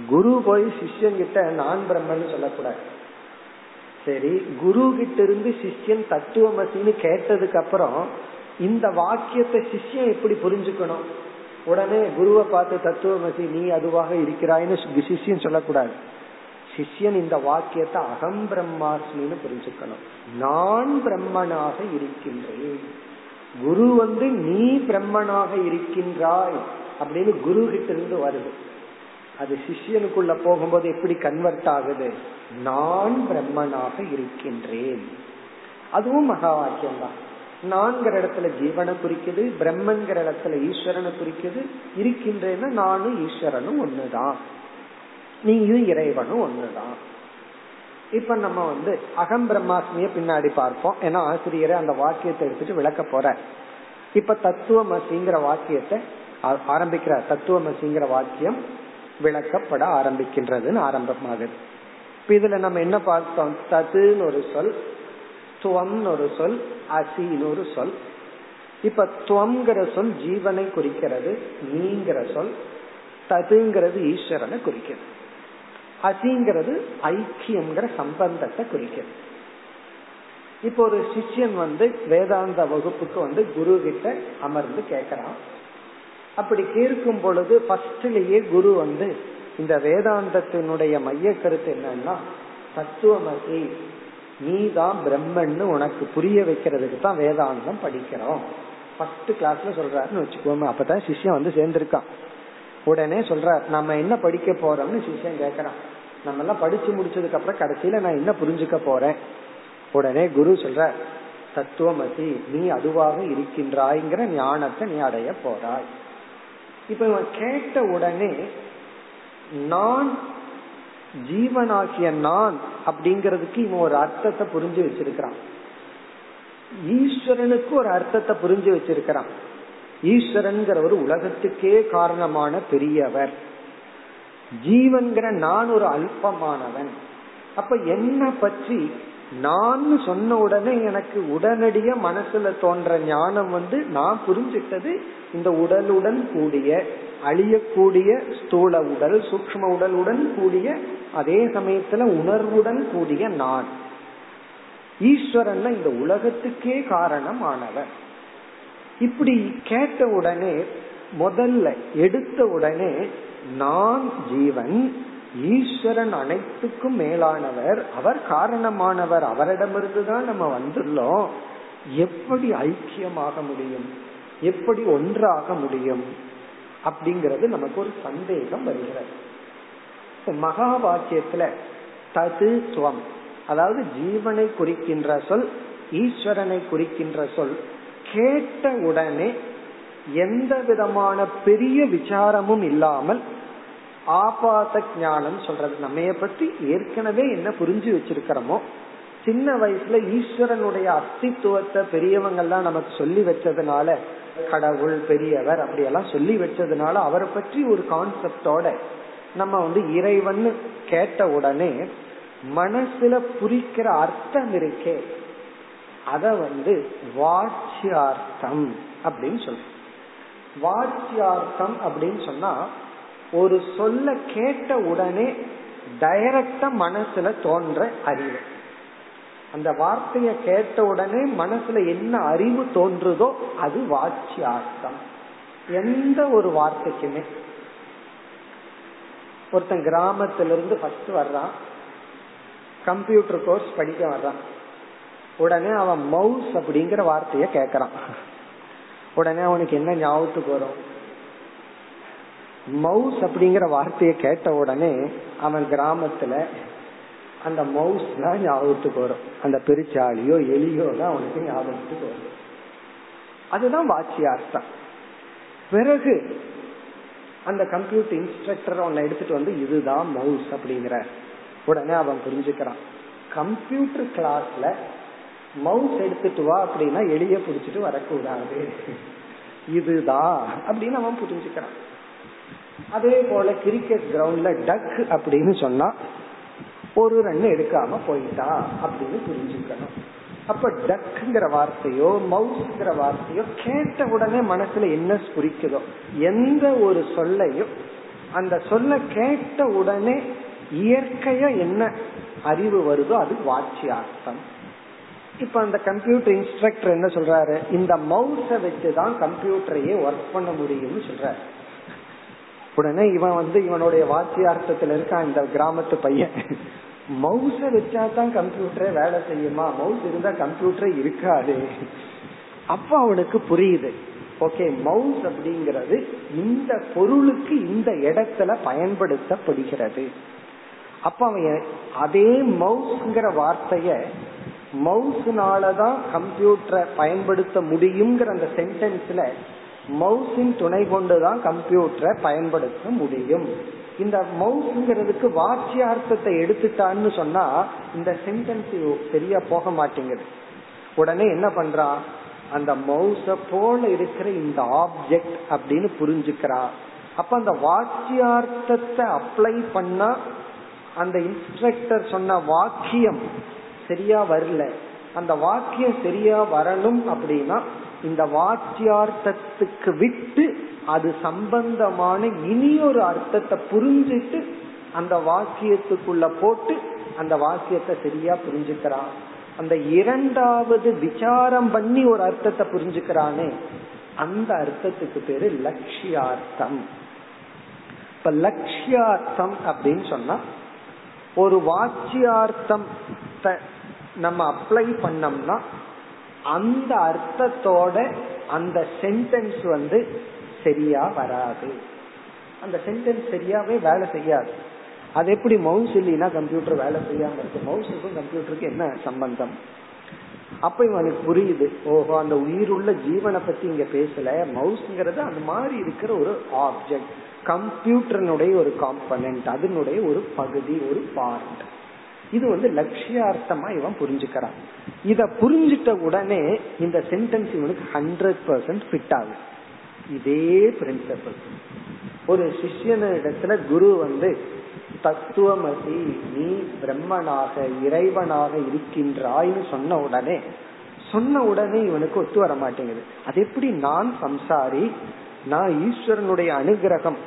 குரு போய் சிஷ்யன் கிட்ட நான் பிரம்மன் சொல்லக்கூடாது. சரி குரு கிட்ட இருந்து சிஷ்யன் தத்துவமசின்னு கேட்டதுக்கு அப்புறம் இந்த வாக்கியத்தை சிஷ்யன் எப்படி புரிஞ்சுக்கணும்? உடனே குருவை பார்த்து தத்துவமசி நீ அதுவாக இருக்கிறாய்னு சிஷியன் சொல்லக்கூடாது. சிஷ்யன் இந்த வாக்கியத்தை அகம் பிரம்மாஸ்மின்னு புரிஞ்சுக்கணும். நான் பிரம்மனாக இருக்கின்றேன். குரு வந்து நீ பிரம்மனாக இருக்கின்றாய் அப்படின்னு குரு கிட்ட இருந்து வருது. அது சிஷியனுக்குள்ள போகும்போது எப்படி கன்வெர்ட் ஆகுது? நான் பிரம்மனாக இருக்கின்றேன். அதுவும் மகா வாக்கியம் தான் நான்கிற இடத்துல ஜீவனை குறிக்குது பிரம்மங்கிற இடத்துல ஈஸ்வரனை குறிக்குது இருக்கின்றேன்னா நானும் ஈஸ்வரனும் ஒண்ணுதான். நீயும் இறைவனும் ஒண்ணுதான். இப்ப நம்ம வந்து அகம் பிரம்மாஸ்மிய பின்னாடி பார்ப்போம். ஏன்னா ஆசிரியரை அந்த வாக்கியத்தை எடுத்துட்டு விளக்க போற. இப்ப தத்துவமசிங்கிற வாக்கியத்தை ஆரம்பிக்கிற தத்துவமசிங்கிற வாக்கியம் விளக்கப்பட ஆரம்பிக்கின்றதுன்னு ஆரம்பமாகுது. இப்ப இதுல நம்ம என்ன பார்த்தோம்? ததுன்னு ஒரு சொல் துவம்னு ஒரு சொல் அசின்னு ஒரு சொல். இப்ப துவங்கிற சொல் ஜீவனை குறிக்கிறது நீங்கிற சொல் ததுங்கிறது ஈஸ்வரனை குறிக்கிறது. அசிங்கிறது ஐக்கியம்ங்கிற சம்பந்தத்தை குறிக்கிறது. இப்போ ஒரு சிஷ்யன் வந்து வேதாந்த வகுப்புக்கு வந்து குரு கிட்ட அமர்ந்து கேட்கறான். அப்படி கேட்கும் பொழுது ஃபர்ஸ்ட்லயே குரு வந்து இந்த வேதாந்தத்தினுடைய மைய கருத்து என்னன்னா தத்துவமசி நீ தான் பிரம்மன்னு உனக்கு புரிய வைக்கிறதுக்கு தான் வேதாந்தம் படிக்கிறோம். ஃபர்ஸ்ட் கிளாஸ்ல சொல்றாருன்னு வச்சுக்கோமே அப்பதான் சிஷ்யன் வந்து சேர்ந்திருக்கான். உடனே சொல்றார் நம்ம என்ன படிக்க போறோம்னு சிஷ்யன் கேக்குறான். நம்ம எல்லாம் படிச்சு முடிச்சதுக்கு அப்புறம் கடைசியில நான் என்ன புரிஞ்சுக்க போறேன்? உடனே குரு சொல்ற தத்துவமசி நீ அதுவாக இருக்கின்றாய்ங்கிற ஞானத்தை நீ அடைய போறாய். இப்ப இவன் கேட்ட உடனே நான் ஜீவனாகிய நான் அப்படிங்கறதுக்கு இவன் ஒரு அர்த்தத்தை புரிஞ்சு வச்சிருக்கிறான். ஈஸ்வரனுக்கு ஒரு அர்த்தத்தை புரிஞ்சு வச்சிருக்கிறான். ஈஸ்வரன்கிற ஒரு உலகத்துக்கே காரணமான பெரியவர். ஜீவன்கிற நான் ஒரு அல்பமானவன். அப்ப என்ன பற்றி? நான் சொன்ன உடனே எனக்கு உடனடிய மனசுல தோன்ற ஞானம் வந்து நான் புரிஞ்சிட்டது இந்த உடலுடன் கூடிய அழியக்கூடிய ஸ்தூல உடல் சூக்ம உடலுடன் கூடிய அதே சமயத்துல உணர்வுடன் கூடிய நான். ஈஸ்வரன் இந்த உலகத்துக்கே காரணமானவர். இப்படி கேட்ட உடனே முதல்ல எடுத்த உடனே நான் ஜீவன் ஈஸ்வரன் அனைத்துக்கும் மேலானவர் அவர் காரணமானவர் அவரிடமிருந்து தான் நம்ம வந்துள்ளோம். எப்படி ஐக்கியமாக முடியும்? எப்படி ஒன்றாக முடியும்? அப்படிங்கறது நமக்கு ஒரு சந்தேகம் வருகிறது. மகா வாக்கியத்துல தது துவம் அதாவது ஜீவனை குறிக்கின்ற சொல் ஈஸ்வரனை குறிக்கின்ற சொல் கேட்ட உடனே எந்த விதமான பெரிய விசாரமும் இல்லாமல் ஆபாத ஞானம் சொல்றது. நம்ம பத்தி ஏற்கனவே என்ன புரிஞ்சு வச்சிருக்கிறோமோ சின்ன வயசுல ஈஸ்வரனுடைய அஸ்தித்துவத்தை பெரியவங்கெல்லாம் நமக்கு சொல்லி வச்சதுனால கடவுள் பெரியவர் அப்படியெல்லாம் சொல்லி வச்சதுனால அவரை பற்றி ஒரு கான்செப்டோட நம்ம வந்து இறைவன் கேட்ட உடனே மனசுல புரிக்கிற அர்த்தம் இருக்கே. அத வந்து வாட்சியார்த்தம் அப்படின்னு சொல்றோம். வாட்சியார்த்தம் அப்படின்னு சொன்னா ஒரு சொல்ல கேட்ட உடனே டைரக்டா மனசுல தோன்ற அறிவு. அந்த வார்த்தைய கேட்ட உடனே மனசுல என்ன அறிவு தோன்றுதோ அது வாட்சியார்த்தம் எந்த ஒரு வார்த்தைக்குமே. ஒருத்தன் கிராமத்திலிருந்து ஃபர்ஸ்ட் வர்றான். கம்ப்யூட்டர் கோர்ஸ் படிக்க வர்றான். உடனே அவன் மவுஸ் அப்படிங்கிற வார்த்தைய கேக்குறான். உடனே அவனுக்கு என்ன ஞாபகத்துக்கு வரும்? மவுஸ் அப்படிங்கிற வார்த்தையை கேட்ட உடனே அவன் கிராமத்துல அந்த மவுஸ் தான் ஞாபகத்துக்கு வரும். அந்த பெருச்சாலியோ எலியோ தான் அவனுக்கு ஞாபகத்துக்கு வரும். அதுதான் வாட்சியார்த்தம் பிறகு அந்த கம்ப்யூட்டர் இன்ஸ்ட்ரக்டர் அவனை எடுத்துட்டு வந்து இதுதான் மவுஸ் அப்படிங்கிற உடனே அவன் புரிஞ்சுக்கிறான். கம்ப்யூட்டர் கிளாஸ்ல மவுஸ் எடுத்துட்டு வா அப்படின்னா எளிய புடிச்சிட்டு வரக்கூடாது. இதுதான் அப்படின்னு அவன் புரிஞ்சுக்கிறான். அதே போல கிரிக்கெட் கிரவுண்ட்ல டக் அப்படின்னு சொன்னா ஒரு ரன் எடுக்காம போயிட்டா அப்படின்னு புரிஞ்சுக்கணும். அப்ப டக்குங்கிற வார்த்தையோ மவுஸ்ங்கிற வார்த்தையோ கேட்ட உடனே மனசுல என்ன குறிக்குதோ எந்த ஒரு சொல்லையும் அந்த சொல்ல கேட்ட உடனே இயற்கையா என்ன அறிவு வருதோ அது வாட்சியார்த்தம். இப்ப அந்த கம்ப்யூட்டர் இன்ஸ்ட்ரக்டர் என்ன சொல்றாரு? இந்த மவுஸ வச்சுதான் கம்ப்யூட்டரையே ஒர்க் பண்ண முடியும்னு சொல்றாரு. உடனே இவன் வந்து இவனுடைய வாத்தியார்த்தத்துல இருக்கான் இந்த கிராமத்து பையன். மவுஸ வச்சா தான் கம்ப்யூட்டரே வேலை செய்யுமா? மவுஸ் இருந்தா கம்ப்யூட்டரே இருக்காது. அப்ப அவனுக்கு புரியுது. ஓகே மவுஸ் அப்படிங்கிறது இந்த பொருளுக்கு இந்த இடத்துல பயன்படுத்தப்படுகிறது. அப்ப அவன் அதே மவுஸ்ங்கிற வார்த்தைய மவுஸ்னாலதான் கம்ப்யூட்டரை பயன்படுத்த முடியுங்கிற அந்த சென்டென்ஸ்ல மவுஸின் துணை கொண்டுதான் கம்ப்யூட்டரை பயன்படுத்த முடியும். இந்த மவுஸ்ங்கிறதுக்கு வாக்கியார்த்தத்தை எடுத்துட்டான்னு சொன்னா இந்த சென்டென்ஸ் சரியா போக மாட்டேங்குது. உடனே என்ன பண்றான் அந்த மவுஸ போல இருக்கிற இந்த ஆப்ஜெக்ட் அப்படின்னு புரிஞ்சுக்கிறான் அப்ப அந்த வாக்கியார்த்தத்தை அப்ளை பண்ணா அந்த இன்ஸ்ட்ரக்டர் சொன்ன வாக்கியம் சரியா வரல. அந்த வாக்கியம் சரியா வரணும் அப்படின்னா இந்த வாக்கியார்த்தத்துக்கு விட்டு அது சம்பந்தமான ஒரு அர்த்தத்தை புரிஞ்சிட்டு அந்த வாக்கியத்துக்குள்ள போட்டு அந்த வாக்கியத்தை சரியா புரிஞ்சுக்கிறான் அந்த இரண்டாவது விசாரம் பண்ணி ஒரு அர்த்தத்தை புரிஞ்சுக்கிறானே அந்த அர்த்தத்துக்கு பேரு லட்சியார்த்தம். இப்ப லட்சியார்த்தம் அப்படின்னு சொன்னா ஒரு வாக்கியார்த்தம் நம்ம அப்ளை பண்ணோம்னா அந்த அர்த்தத்தோட அந்த சென்டென்ஸ் வந்து சரியா வராது. அந்த சென்டென்ஸ் சரியாவே வேலை செய்யாது. அது எப்படி மவுஸ் இல்லைன்னா கம்ப்யூட்டர் வேலை செய்யாம இருக்கு. மவுஸுக்கும் கம்ப்யூட்டருக்கு என்ன சம்பந்தம்? அப்ப இவனுக்கு புரியுது. ஓஹோ அந்த உயிருள்ள ஜீவனை பத்தி இங்க பேசல. மவுஸ்ங்கிறது அந்த மாதிரி இருக்கிற ஒரு ஆப்ஜெக்ட் கம்ப்யூட்டர்னுடைய ஒரு காம்பனன்ட் அதனுடைய ஒரு பகுதி ஒரு பார்ட் இது வந்து லட்சியார்த்தமா இவன் புரிஞ்சுக்கிறான். இத புரிஞ்சிட்ட உடனே இந்த சென்டென்ஸ் இவனுக்கு ஹண்ட்ரட் பர்சன்ட் ஃபிட் ஆகும். இதே பிரின்சிபல் ஒரு சிஷ்யனிடத்துல குரு வந்து தத்துவமதி நீ பிரம்மனாக இறைவனாக இருக்கின்றாய்னு சொன்ன உடனே சொன்ன உடனே இவனுக்கு ஒத்து வர மாட்டேங்குது. அது எப்படி நான் சம்சாரி நான் ஈஸ்வரனுடைய அனுகிரகம்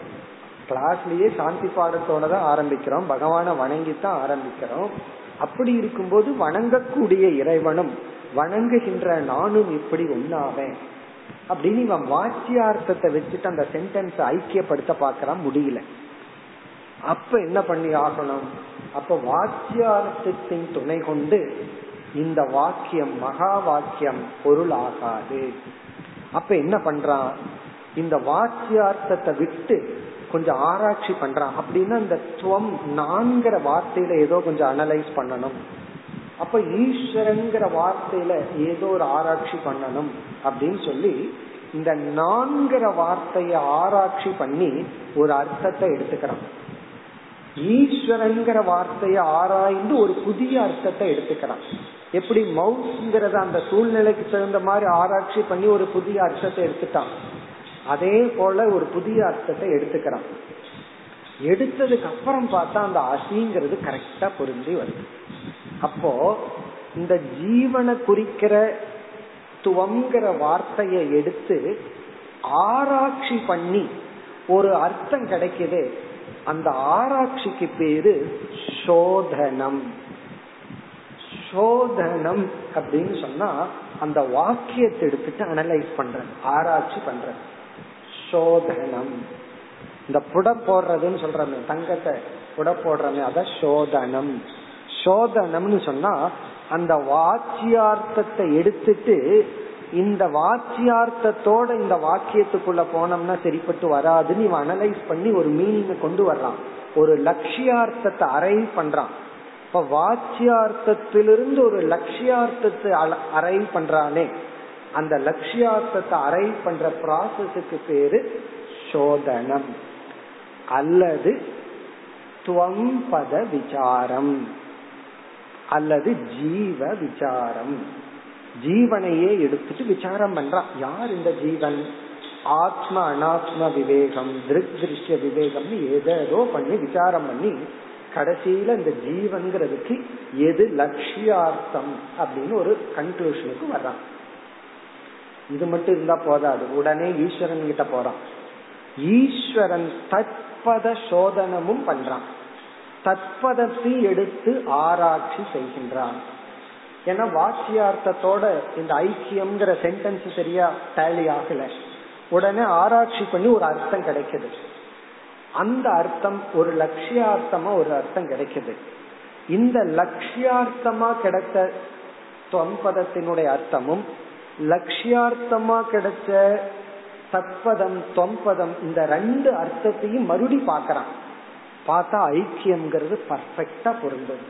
கிளாஸ்லயே சாந்தி பாடத்தோட தான் ஆரம்பிக்கிறோம். பகவான வணங்கித்தான் ஆரம்பிக்கிறோம். அப்படி இருக்கும்போது வணங்கக்கூடிய இறைவனும் வணங்குகின்ற நானும் இப்படி ஒன்னாவேன் அப்படின்னு இவன் வாக்கியார்த்தத்தை வச்சுட்டு அந்த சென்டென்ஸ் ஐக்கியப்படுத்த பாக்கிறான் முடியல. அப்ப என்ன பண்ணி ஆகணும்? அப்ப வாக்கியார்த்தத்தின் துணை கொண்டு இந்த வாக்கியம் மகா வாக்கியம் பொருள் ஆகாது. அப்ப என்ன பண்றான்? இந்த வாக்கியார்த்தத்தை விட்டு கொஞ்சம் ஆராய்ச்சி பண்றான். அப்படின்னா இந்த துவம் நான்கிற வார்த்தையில ஏதோ கொஞ்சம் அனலைஸ் பண்ணணும். அப்ப ஈஸ்வரங்கிற வார்த்தையில ஏதோ ஒரு ஆராய்ச்சி பண்ணணும் அப்படின்னு சொல்லி இந்த நான்கிற வார்த்தைய ஆராய்ச்சி பண்ணி ஒரு அர்த்தத்தை எடுத்துக்கிறான். ஈஸ்வரங்கிற வார்த்தைய ஆராய்ந்து ஒரு புதிய அர்த்தத்தை எடுத்துக்கிறான். எப்படி மவுஸ்ங்கிறத அந்த சூழ்நிலைக்கு தகுந்த மாதிரி ஆராய்ச்சி பண்ணி ஒரு புதிய அர்த்தத்தை எடுத்துட்டான். அதே போல ஒரு புதிய அர்த்தத்தை எடுத்துக்கிறான். எடுத்ததுக்கு அப்புறம் பார்த்தா அந்த அசிங்கிறது கரெக்டா பொருந்தி வருது. அப்போ இந்த ஜீவனை குறிக்கிற துவங்கிற வார்த்தையை எடுத்து ஆராய்ச்சி பண்ணி ஒரு அர்த்தம் கிடைக்குது. அந்த ஆராய்ச்சிக்கு பேரு சோதனம். சோதனம் அப்படின்னு சொன்னா அந்த வாக்கியத்தை எடுத்துட்டு அனலைஸ் பண்றது ஆராய்ச்சி பண்றது. சோதனம். இந்த புட போடுறதுன்னு சொல்றமே தங்கத்தை புட போடுறமே அத சோதனம். சோதனம்னு சொன்னா அந்த வாச்சியார்த்தத்தை எடுத்துட்டு இந்த வாச்சியார்த்தத்தோட இந்த வாக்கியத்துக்குள்ள போனோம்னா சரிப்பட்டு வராதுன்னு இவன் அனலைஸ் பண்ணி ஒரு மீனிங் கொண்டு வர்றான். ஒரு லட்சியார்த்தத்தை அரைவ் பண்றான். இப்ப வாச்சியார்த்தத்திலிருந்து ஒரு லட்சியார்த்தத்தை அரைவ் பண்றானே. அந்த லட்சியார்த்தத்தை அரை பண்ற ப்ராசஸுக்கு பேரு சோதனம் அல்லது துவம்பத விசாரம் அல்லது ஜீவ விசாரம். ஜீவனையே எடுத்துட்டு விசாரம் பண்றான். யார் இந்த ஜீவன்? ஆத்ம அனாத்ம விவேகம் திருக் திருஷ்ய விவேகம்னு ஏதோ பண்ணி விசாரம் பண்ணி கடைசியில இந்த ஜீவன்கிறதுக்கு எது லட்சியார்த்தம் அப்படின்னு ஒரு கன்க்ளூஷனுக்கு வர்றான். இது மட்டும் இருந்தா போதாது. உடனே ஈஸ்வரன் கிட்ட போறான். ஈஸ்வரன் தற்பத சோதனமும் பண்றான். தற்பதத்தை எடுத்து ஆராய்ச்சி செய்கின்றான். ஏன்னா வாக்கியார்த்தத்தோட இந்த ஐக்கியம்ங்கிற சென்டென்ஸ் சரியா டேலி ஆகல. உடனே ஆராய்ச்சி பண்ணி ஒரு அர்த்தம் கிடைக்குது. அந்த அர்த்தம் ஒரு லட்சியார்த்தமா ஒரு அர்த்தம் கிடைக்குது. இந்த லட்சியார்த்தமா கிடைத்த தொம்பதத்தினுடைய அர்த்தமும் லட்சியார்த்தமா கிடைச்ச தத்பதம் தொம்பதம் இந்த ரெண்டு அர்த்தத்தையும் மறுபடி பாக்கிறான் பார்த்தா ஐக்கியம்ங்கிறது பர்ஃபெக்டா பொருந்தும்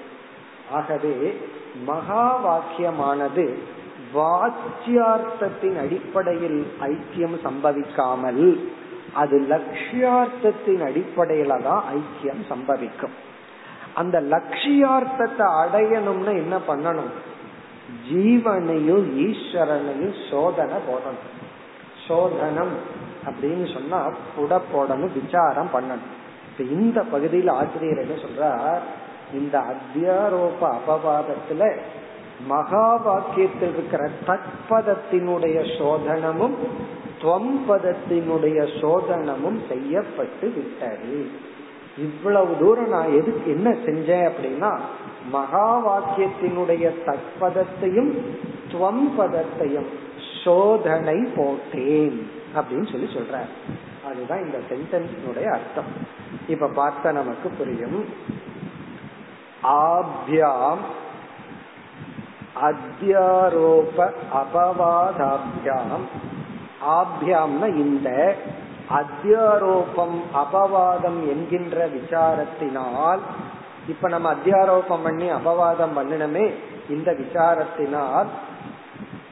ஆகவே மகா வாக்கியமானது வாச்சியார்த்தத்தின் அடிப்படையில் ஐக்கியம் சம்பவிக்காமல் அது லட்சியார்த்தத்தின் அடிப்படையில தான் ஐக்கியம் சம்பவிக்கும். அந்த லட்சியார்த்தத்தை அடையணும்னு என்ன பண்ணணும்? ஜீவனையும் ஈஸ்வரனையும் சோதனை போடணும். சோதனம் அப்படின்னு சொன்னா புட போடணும் விசாரம் பண்ணணும். இப்ப இந்த பகுதியில் ஆசிரியர் என்ன சொல்றார்? இந்த அத்தியாரோப அபவாதத்துல மகா வாக்கியத்தில் இருக்கிற தற்பதத்தினுடைய சோதனமும் துவம்பதத்தினுடைய சோதனமும் செய்யப்பட்டு விட்டது. இவ்வளவு தூரம் நான் எதுக்கு என்ன செஞ்சேன் அப்படின்னா மகா வாக்கியத்தினுடைய தற்பதத்தையும் துவம்பதத்தையும் சோதனை போட்டேன் அப்படின்னு சொல்லி சொல்ற அதுதான் இந்த சென்டென்ஸினுடைய அர்த்தம். இப்ப பார்த்தா நமக்கு புரியும். ஆபியாம் அத்தியாரோப அபவாதாபியாம். ஆபியாம்னா இந்த அத்தியாரோபம் அபவாதம் என்கின்ற விசாரத்தினால் இப்ப நம்ம அத்தியாரோபம் பண்ணி அபவாதம் பண்ணணுமே இந்த விசாரத்தினால்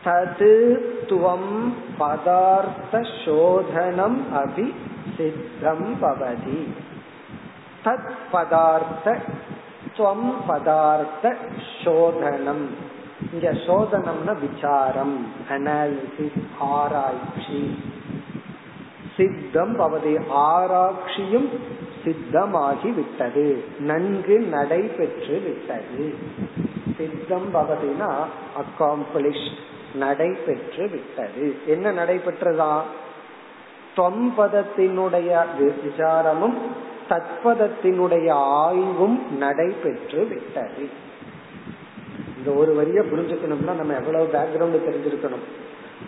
தது பதார்த்த சோதனம் அபி சித்தம் பவதி. தத் பதார்த்த துவம் பதார்த்த சோதனம். இங்க சோதனம்னா விசாரம் அனாலிசிஸ் ஆராய்ச்சி. சித்தம் பவதி ஆராய்ச்சியும் சித்தமாகி விட்டது நன்கு நடைபெற்று விட்டது சித்தம் பவதினா அக்காம்பிளிஷ் நடைபெற்று விட்டது என்ன நடைபெற்றதா? தொம்பதத்தினுடைய விசாரமும் தத்பதத்தினுடைய ஆய்வும் நடைபெற்று விட்டது இந்த ஒரு வரிய புரிஞ்சுக்கணும்னா நம்ம எவ்வளவு பேக்ரவுண்ட் தெரிஞ்சிருக்கணும்.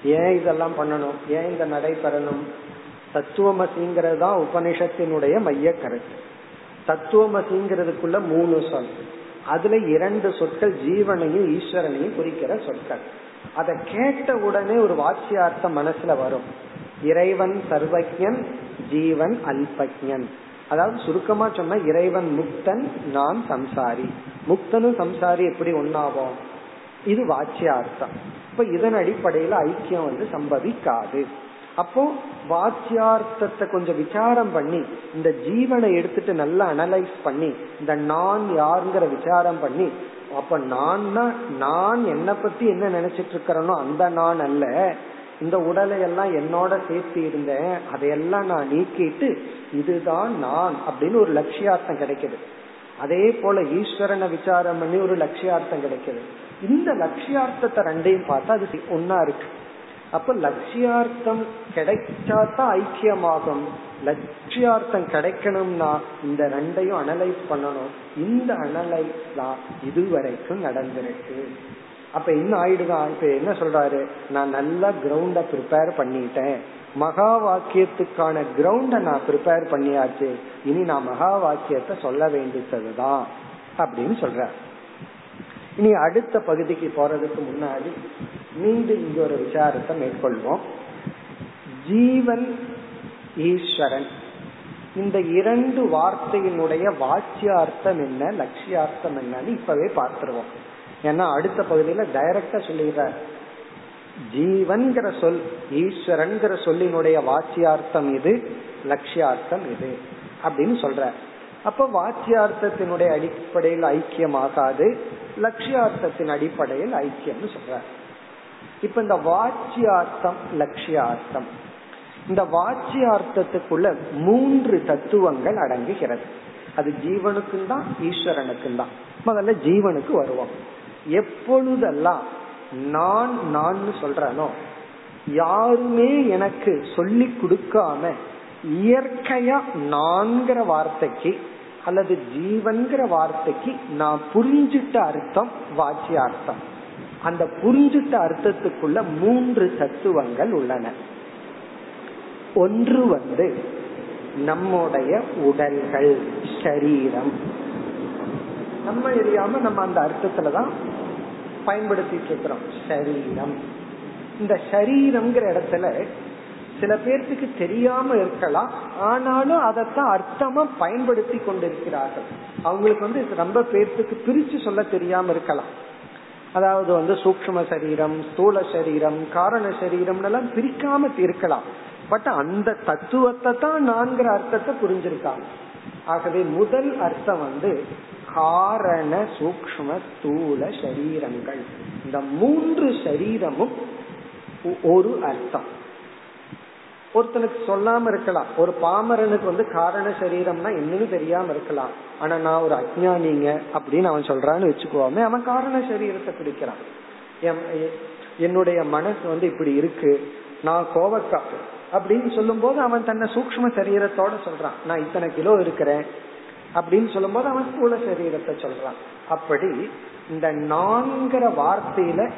ஏன் இதெல்லாம் பண்ணணும்? ஏன் இந்த நடைபெறணும்? தத்துவமசிங்கிறது தான் உபனிஷத்தினுடைய மைய கருத்து. தத்துவமசிங்கிறதுக்குள்ள மூணு சொல். அதுல இரண்டு சொற்கள் ஜீவனையும் ஈஸ்வரனையும் குறிக்கிற சொற்கள். அதை கேட்ட உடனே ஒரு வாட்சியார்த்தம் மனசுல வரும். இறைவன் சர்வஜன் ஜீவன் அல்பஜன் அதாவது சுருக்கமா சொன்ன இறைவன் முக்தன் நான் சம்சாரி. முக்தனும் சம்சாரி எப்படி ஒன்னாவோம் இது வாட்சியார்த்தம் இப்ப இதன் அடிப்படையில ஐக்கியம் வந்து சம்பவிக்காது. அப்போ வாச்சியார்த்தத்தை கொஞ்சம் விசாரம் பண்ணி இந்த ஜீவனை எடுத்துட்டு நல்லா அனலைஸ் பண்ணி இந்த நான் யாருங்கிற விசாரம் பண்ணி அப்ப நான் நான் என்ன பத்தி என்ன நினைச்சிட்டு இருக்கிறனோ அந்த நான் அல்ல. இந்த உடலை எல்லாம் என்னோட சேர்த்து இருந்தேன். அதையெல்லாம் நான் நீக்கிட்டு இதுதான் நான் அப்படின்னு ஒரு லட்சியார்த்தம் கிடைக்குது. அதே போல ஈஸ்வரனை விசாரம் பண்ணி ஒரு லட்சியார்த்தம் கிடைக்குது. இந்த லட்சியார்த்தத்தை ரெண்டையும் பார்த்தா அது ஒன்னா இருக்கு. அப்ப லட்சியார்த்தம் கிடைச்சாதான் ஐக்கியமாகும். லட்சியார்த்தம் கிடைக்கணும்னா இந்த ரெண்டையும் அனலைஸ் பண்ணணும். இந்த அனலைஸ் தான் இதுவரைக்கும் நடந்திருக்கு. அப்ப என்ன ஆயிடுதான் இப்ப என்ன சொல்றாரு? நான் நல்லா கிரவுண்ட ப்ரிப்பேர் பண்ணிட்டேன். மகா வாக்கியத்துக்கான கிரவுண்ட நான் ப்ரிப்பேர் பண்ணியாச்சு. இனி நான் மகா வாக்கியத்தை சொல்ல வேண்டியதுதான். அப்படின்னு சொல்றேன் இனி அடுத்த பகுதிக்கு போறதுக்கு முன்னாடி மீண்டும் இங்க ஒரு விசாரத்தை மேற்கொள்வோம். ஜீவன் ஈஸ்வரன். இந்த இரண்டு வார்த்தையினுடைய வாச்சியார்த்தம் என்ன லட்சியார்த்தம் என்னன்னு இப்பவே பார்த்துருவோம். ஏன்னா அடுத்த பகுதியில டைரக்டா சொல்லிடுற ஜீவன்கிற சொல் ஈஸ்வரன்கிற சொல்லினுடைய வாச்சியார்த்தம் இது லட்சியார்த்தம் இது அப்படின்னு சொல்ற அப்ப வாச்சியார்த்தத்தினுடைய அடிப்படையில் ஐக்கியமாகாது. லட்சியார்த்தத்தின் அடிப்படையில் ஐக்கியம்னு சொல்ற இப்ப இந்த வாச்சியார்த்தம் லட்சியார்த்தம். இந்த வாச்சியார்த்தத்துக்குள்ள மூன்று தத்துவங்கள் அடங்குகிறது. அது ஜீவனுக்கும் தான் ஈஸ்வரனுக்கும் தான் முதல்ல ஜீவனுக்கு வருவோம். எப்பொழுதெல்லாம் நான் நான் சொல்றனோ யாருமே எனக்கு சொல்லி கொடுக்காம இயற்கையா நான்கிற வார்த்தைக்கு அல்லது ஜீவன்கிற வார்த்தைக்கு நான் புரிஞ்சிட்ட அர்த்தம் வாச்சிய அர்த்தம். அந்த புரிஞ்சிட்ட அர்த்தத்துக்குள்ள மூன்று தத்துவங்கள் உள்ளன. ஒன்று வந்து நம்முடைய உடல்கள் சரீரம். நம்ம எரியாம நம்ம அந்த அர்த்தத்துலதான் பயன்படுத்திட்டு இருக்கிறோம். சரீரம். இந்த சரீரம்ங்கிற இடத்துல சில பேர்த்துக்கு தெரியாம இருக்கலாம். ஆனாலும் அதைத்தான் அர்த்தமா பயன்படுத்தி கொண்டிருக்கிறார்கள். அவங்களுக்கு வந்து ரொம்ப பேர்த்துக்கு பிரிச்சு சொல்ல தெரியாம இருக்கலாம். அதாவது வந்து சூக்ம சரீரம் ஸ்தூல சரீரம் காரண சரீரம் எல்லாம் பிரிக்காம இருக்கலாம். பட் அந்த தத்துவத்தை தான் நான்கிற அர்த்தத்தை புரிஞ்சிருக்காங்க. ஆகவே முதல் அர்த்தம் வந்து காரண சூக்ம ஸ்தூல சரீரங்கள். இந்த மூன்று சரீரமும் ஒரு அர்த்தம். ஒருத்தனுக்கு சொல்லாம இருக்கலாம். ஒரு பாமரனுக்கு வந்து காரண சரீரம்னா என்னன்னு தெரியாம இருக்கலாம். ஆனா நான் ஒரு அஜானிங்க அப்படின்னு அவன் சொல்றான்னு வச்சுக்குவோமே அவன் காரண சரீரத்தை பிடிக்கிறான். என்னுடைய மனசு வந்து இப்படி இருக்கு நான் கோவக்கா அப்படின்னு சொல்லும் போது அவன் தன்னை சூக்ம சரீரத்தோட சொல்றான். நான் இத்தனை கிலோ இருக்கிறேன் அப்படின்னு சொல்லும் போது அவன் ஸ்தூல சரீரத்தை சொல்றான். அப்படி இந்த நான்கிற வார்த்தையில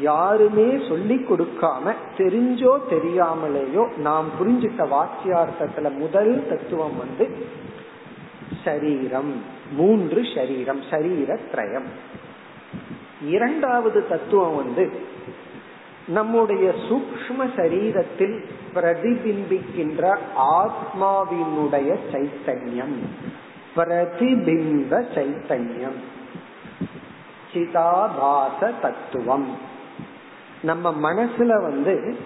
யாருமே சொல்லி கொடுக்காம தெரிஞ்சோ தெரியாமலேயோ நாம் புரிஞ்சிட்ட வாக்கியார்த்தத்துல முதல் தத்துவம் வந்து சரீரம். மூன்று சரீரம் சரீர திரயம் இரண்டாவது தத்துவம் வந்து நம்முடைய சூக்ம சரீரத்தில் பிரதிபிம்பிக்கின்ற ஆத்மாவினுடைய சைத்தன்யம். பிரதிபிம்ப சைத்தன்யம். சிதாபாச தத்துவம் நம்ம மனசுல வந்து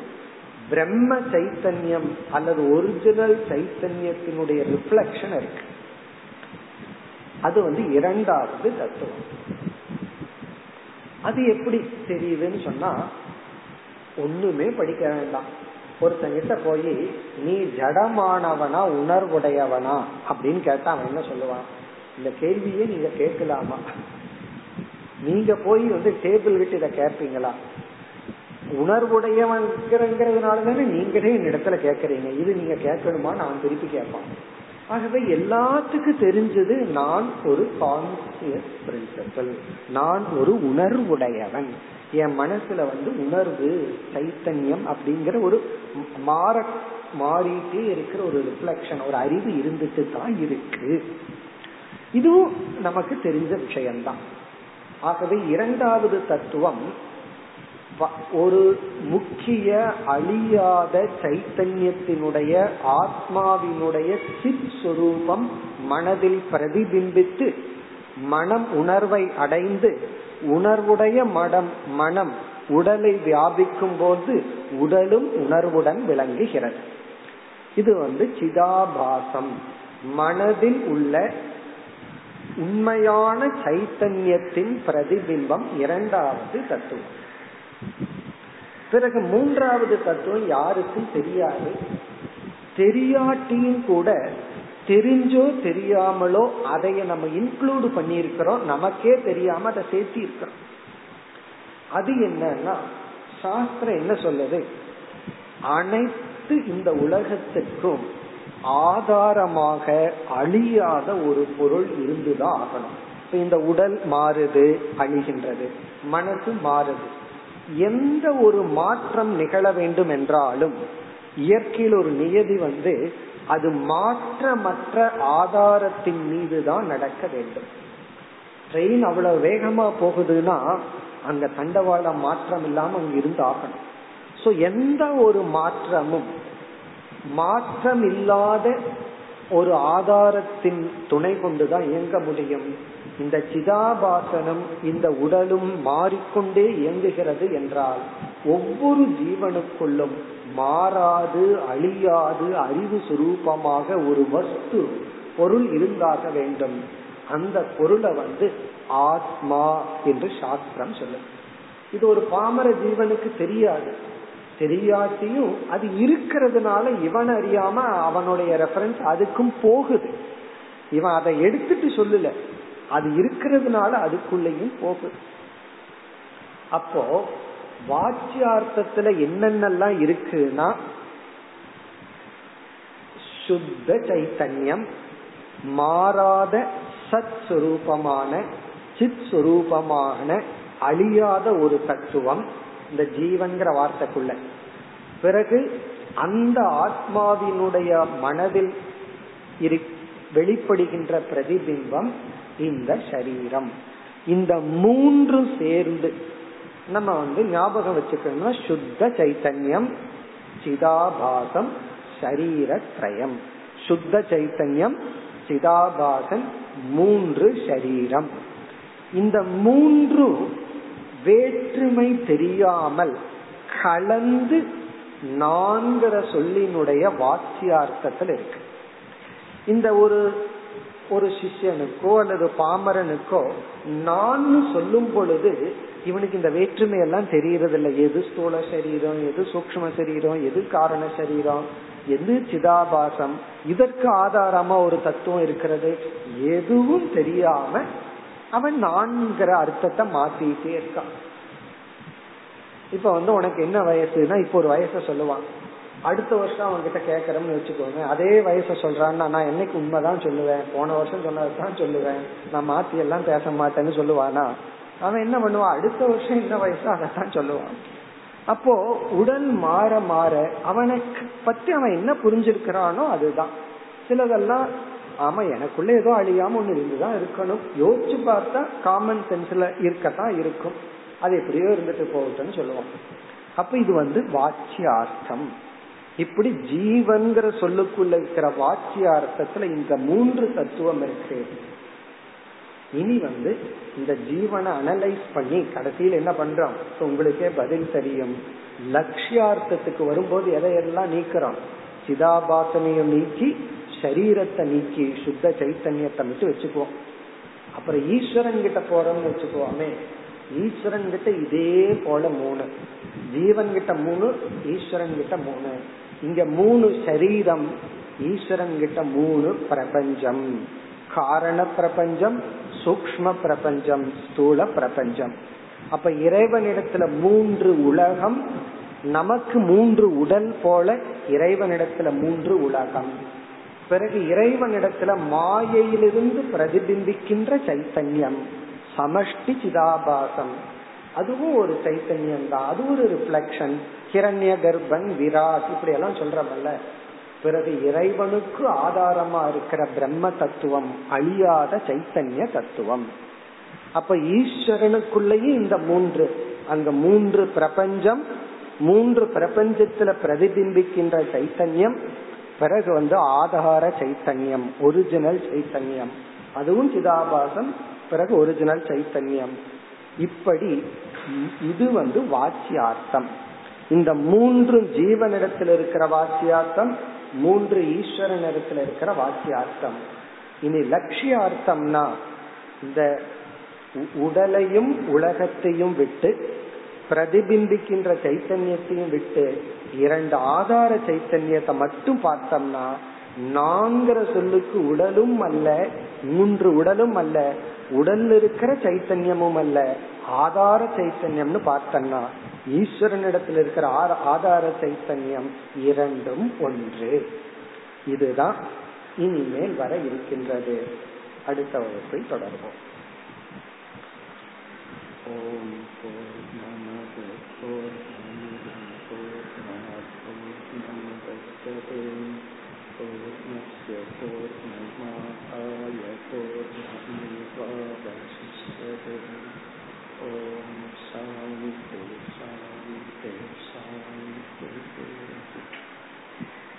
பிரம்ம சைத்தன்யம் அல்லது ஒரிஜினல் சைத்தன்யத்தினுடைய ரிஃப்ளக்ஷன் இருக்கு. அது வந்து இரண்டாவது தத்துவம். அது எப்படி தெரியுதுன்னு சொன்னா ஒண்ணுமே படிக்க வேண்டாம். ஒருத்தங்கிட்ட போய் நீ ஜடமானவனா உணர்வுடையவனா? அப்படின்னு கேட்டா அவன் என்ன சொல்லுவான்? இந்த கேள்வியே நீங்க கேட்கலாமா? நீங்க போய் வந்து டேபிள் விட்டு இதை கேட்பீங்களா? உணர்வுடையவங்கிறதுனால தானே நீங்களே இந்த இடத்துல கேட்கறீங்க. இது நீங்க கேட்கணுமா? நான் திருப்பி கேட்பான். ஆகவே எல்லாத்துக்கும் தெரிஞ்சது நான் ஒரு கான்சியஸ் பிரின்சிபல் நான் ஒரு உணர்வுடையவன். என் மனசுல வந்து உணர்வு சைத்தன்யம் அப்படிங்கிற ஒரு மாற மாறிட்டே இருக்கிற ஒரு ரிஃப்ளக்ஷன் ஒரு அறிவு இருந்துட்டு தான் இருக்கு. இதுவும் நமக்கு தெரிஞ்ச விஷயம்தான். ஆகவே இரண்டாவது தத்துவம் ஒரு முக்கிய அழியாத சைத்தன்யத்தினுடைய ஆத்மாவினுடைய சித் சுரூபம் மனதில் பிரதிபிம்பித்து மனம் உணர்வை அடைந்து உணர்வுடைய மடம் மனம் உடலை வியாபிக்கும் போது உடலும் உணர்வுடன் விளங்குகிறது. இது வந்து சிதாபாசம். மனதில் உள்ள உண்மையான சைத்தன்யத்தின் பிரதிபிம்பம் இரண்டாவது தத்துவம். பிறகு மூன்றாவது தத்துவம் யாருக்கும் தெரியாது. தெரியாட்டியும் கூட தெரிஞ்சோ தெரியாமலோ அதைய நம்ம இன்க்ளூடு பண்ணியிருக்கிறோம். நமக்கே தெரியாம அதை சேர்த்தி இருக்கிறோம் அது என்னன்னா சாஸ்திரம் என்ன சொல்லுது? அனைத்து இந்த உலகத்துக்கும் ஆதாரமாக அழியாத ஒரு பொருள் இருந்துதான் ஆகணும். இப்ப இந்த உடல் மாறுது அழிகின்றது. மனசு மாறுது. எந்த ஒரு மாற்றம் நிகழ வேண்டும் என்றாலும் இயற்கையில் ஒரு நியதி வந்து அது மாற்றமற்ற ஆதாரத்தின் மீது தான் நடக்க வேண்டும். ட்ரெயின் அவ்வளவு வேகமா போகுதுன்னா அங்க தண்டவாளம் மாற்றம் இல்லாம அங்க இருந்து ஆகணும். சோ எந்த ஒரு மாற்றமும் மாற்றம் இல்லாத ஒரு ஆதாரத்தின் துணை கொண்டுதான் இயங்க முடியும். இந்த சிதாபாசனம் இந்த உடலும் மாறிக்கொண்டே இயங்குகிறது என்றால் ஒவ்வொரு ஜீவனுக்குள்ளும் மாறாது அழியாது அறிவு சுரூபமாக ஒரு வஸ்து பொருள் இருந்தாக வேண்டும். அந்த பொருளை வந்து ஆத்மா என்று சாஸ்திரம் சொல்லும் இது ஒரு பாமர ஜீவனுக்கு தெரியாது. தெரியாட்டியும் அது இருக்கிறதுனால இவன் அறியாம அவனுடைய ரெஃபரன்ஸ் அதுக்கும் போகுது. இவன் அதை எடுத்துட்டு சொல்லல. அது இருக்கிறதுனால அதுக்குள்ளேயும் போகுது. அப்போ வாச்சியார்த்தத்துல என்னென்னலாம் இருக்குன்னா சுத்த சைத்தன்யம் மாறாத சத் சுரூபமான சித் சுரூபமான அழியாத ஒரு தத்துவம் இந்த ஜீவன்கிற வார்த்தைக்குள்ள. பிறகு அந்த ஆத்மாவினுடைய மனதில் வெளிப்படுகின்ற பிரதிபிம்பம் இந்த சரீரம். இந்த மூன்று சேர்ந்து நம்ம வந்து ஞாபகம் வச்சுக்கணும்னா சுத்த சைத்தன்யம் சிதாபாசம் சரீரத்ரயம். சுத்த சைத்தன்யம் சிதாபாசன் மூன்று சரீரம். இந்த மூன்று வேற்றுமை தெரியாமல் கலந்து நான்கிற சொல்லினுடைய வாக்கியார்த்தத்தில் இருக்கு. இந்த ஒரு ஒரு சிஷ்யனுக்கோ அல்லது பாமரனுக்கோ நான் சொல்லும் பொழுது இவனுக்கு இந்த வேற்றுமை எல்லாம் தெரியறது இல்லை எது ஸ்தூல சரீரம் எது சூக்ம சரீரம் எது காரண சரீரம் எது சிதாபாசம் இதற்கு ஆதாரமா ஒரு தத்துவம் இருக்கிறது. எதுவும் தெரியாம அவன் நான்கிற அர்த்தத்தை மாத்திட்டே இருக்கான். இப்ப வந்து உனக்கு என்ன வயசுனா இப்ப ஒரு வயச சொல்லுவான். அடுத்த வருஷம் அவங்க கிட்ட கேட்கறோம்னு வச்சுக்கோங்க. அதே வயச சொல்றான்னா நான் என்னைக்கு உண்மைதான் சொல்லுவேன்? போன வருஷம் சொன்னதான் சொல்லுவேன். நான் மாத்தி எல்லாம் பேச மாட்டேன்னு சொல்லுவானா? அவன் என்ன பண்ணுவான்? அடுத்த வருஷம் என்ன வயசோ அதைத்தான் சொல்லுவான். அப்போ உடல் மாற மாற அவனுக்கு பத்தி அவன் என்ன புரிஞ்சிருக்கிறானோ அதுதான். சிலதெல்லாம் ஆமா எனக்குள்ள ஏதோ அழியாம ஒண்ணு இருந்துதான் இருக்கணும். யோசிச்சு பார்த்தா காமன் சென்ஸ்ல இருக்கத்தான் இருக்கும். அது எப்படியோ இருந்துட்டு போகட்டும்னு சொல்லுவோம். அப்ப இது வந்து வாச்சியார்த்தம். இப்படி ஜீவன்கிற சொல்லுக்குள்ள இருக்கிற வாச்சியார்த்தத்துல இந்த மூன்று தத்துவம் இருக்கு. இனி வந்து இந்த ஜீவனை அனலைஸ் பண்ணி கடைசியில் என்ன பண்றோம்? உங்களுக்கே பதில் தெரியும். லட்சியார்த்தத்துக்கு வரும்போது எதையெல்லாம் நீக்கிறோம்? சிதாபாசனையும் நீக்கி சரீரத்தை நீக்கி சுத்த சைத்தன்யத்தை மட்டும் வச்சுக்குவோம். அப்புறம் ஈஸ்வரன் கிட்ட போறோம்னு வச்சுக்குவோமே ஈஸ்வரன் கிட்ட இதே போல மூணு. ஜீவன் கிட்ட மூணு ஈஸ்வரன் கிட்ட மூணு. இங்க மூணு சரீரம் ஈஸ்வரன் கிட்ட மூணு பிரபஞ்சம். காரண பிரபஞ்சம் சூக்ம பிரபஞ்சம் ஸ்தூல பிரபஞ்சம். அப்ப இறைவனிடத்துல மூன்று உலகம் நமக்கு மூன்று உடல் போல இறைவனிடத்துல மூன்று உலகம். பிறகு இறைவனிடத்துல மாயையிலிருந்து பிரதிபிம்பிக்கின்ற சைத்தன்யம் சமஷ்டி சிதாபாசம். அதுவும் ஒரு சைத்தன்யம் தான் அது ஒரு ரிஃப்ளெக்ஷன் கிரண்ய கர்ப்பன் விராட் இப்படி எல்லாம் சொல்றமல்ல பிறகு இறைவனுக்கு ஆதாரமா இருக்கிற பிரம்ம தத்துவம் அழியாத சைத்தன்ய தத்துவம். அப்ப ஈஸ்வரனுக்குள்ளேயும் இந்த மூன்று அந்த மூன்று பிரபஞ்சம் மூன்று பிரபஞ்சத்துல பிரதிபிம்பிக்கின்ற சைத்தன்யம் பிறகு வந்து ஆதார சைத்தன்யம் ஒரிஜினல் சைத்தன்யம். அதுவும் சிதாபாசம் பிறகு ஒரிஜினல் சைத்தன்யம். இப்படி இது வந்து வாச்சியார்த்தம். இந்த மூன்று ஜீவனிடத்தில் இருக்கிற வாக்கியார்த்தம் மூன்று ஈஸ்வரன் இடத்துல இருக்கிற வாக்கியார்த்தம் இனி லட்சியார்த்தம்னா இந்த உடலையும் உலகத்தையும் விட்டு பிரதிபிம்பிக்கின்ற சைத்தன்யத்தையும் விட்டு இரண்டு ஆதார சைத்தன்யத்தை மட்டும் பார்த்தோம்னா நான்கிற சொல்லுக்கு உடலும் அல்ல மூன்று உடலும் அல்ல உடல் இருக்கிற சைத்தன்யமும் அல்ல ஆதார சைத்தன்யம்னு பார்த்தோம்னா ஈஸ்வரனிடத்தில் இருக்கிற ஆதார சைத்தன்யம் இரண்டும் ஒன்று. இதுதான் இனிமேல் வர இருக்கின்றது. அடுத்த வகுப்பை தொடர்போம் ஓம் पूर्णस्य पूर्णमादाय पूर्णमेवावशिष्यते ॐ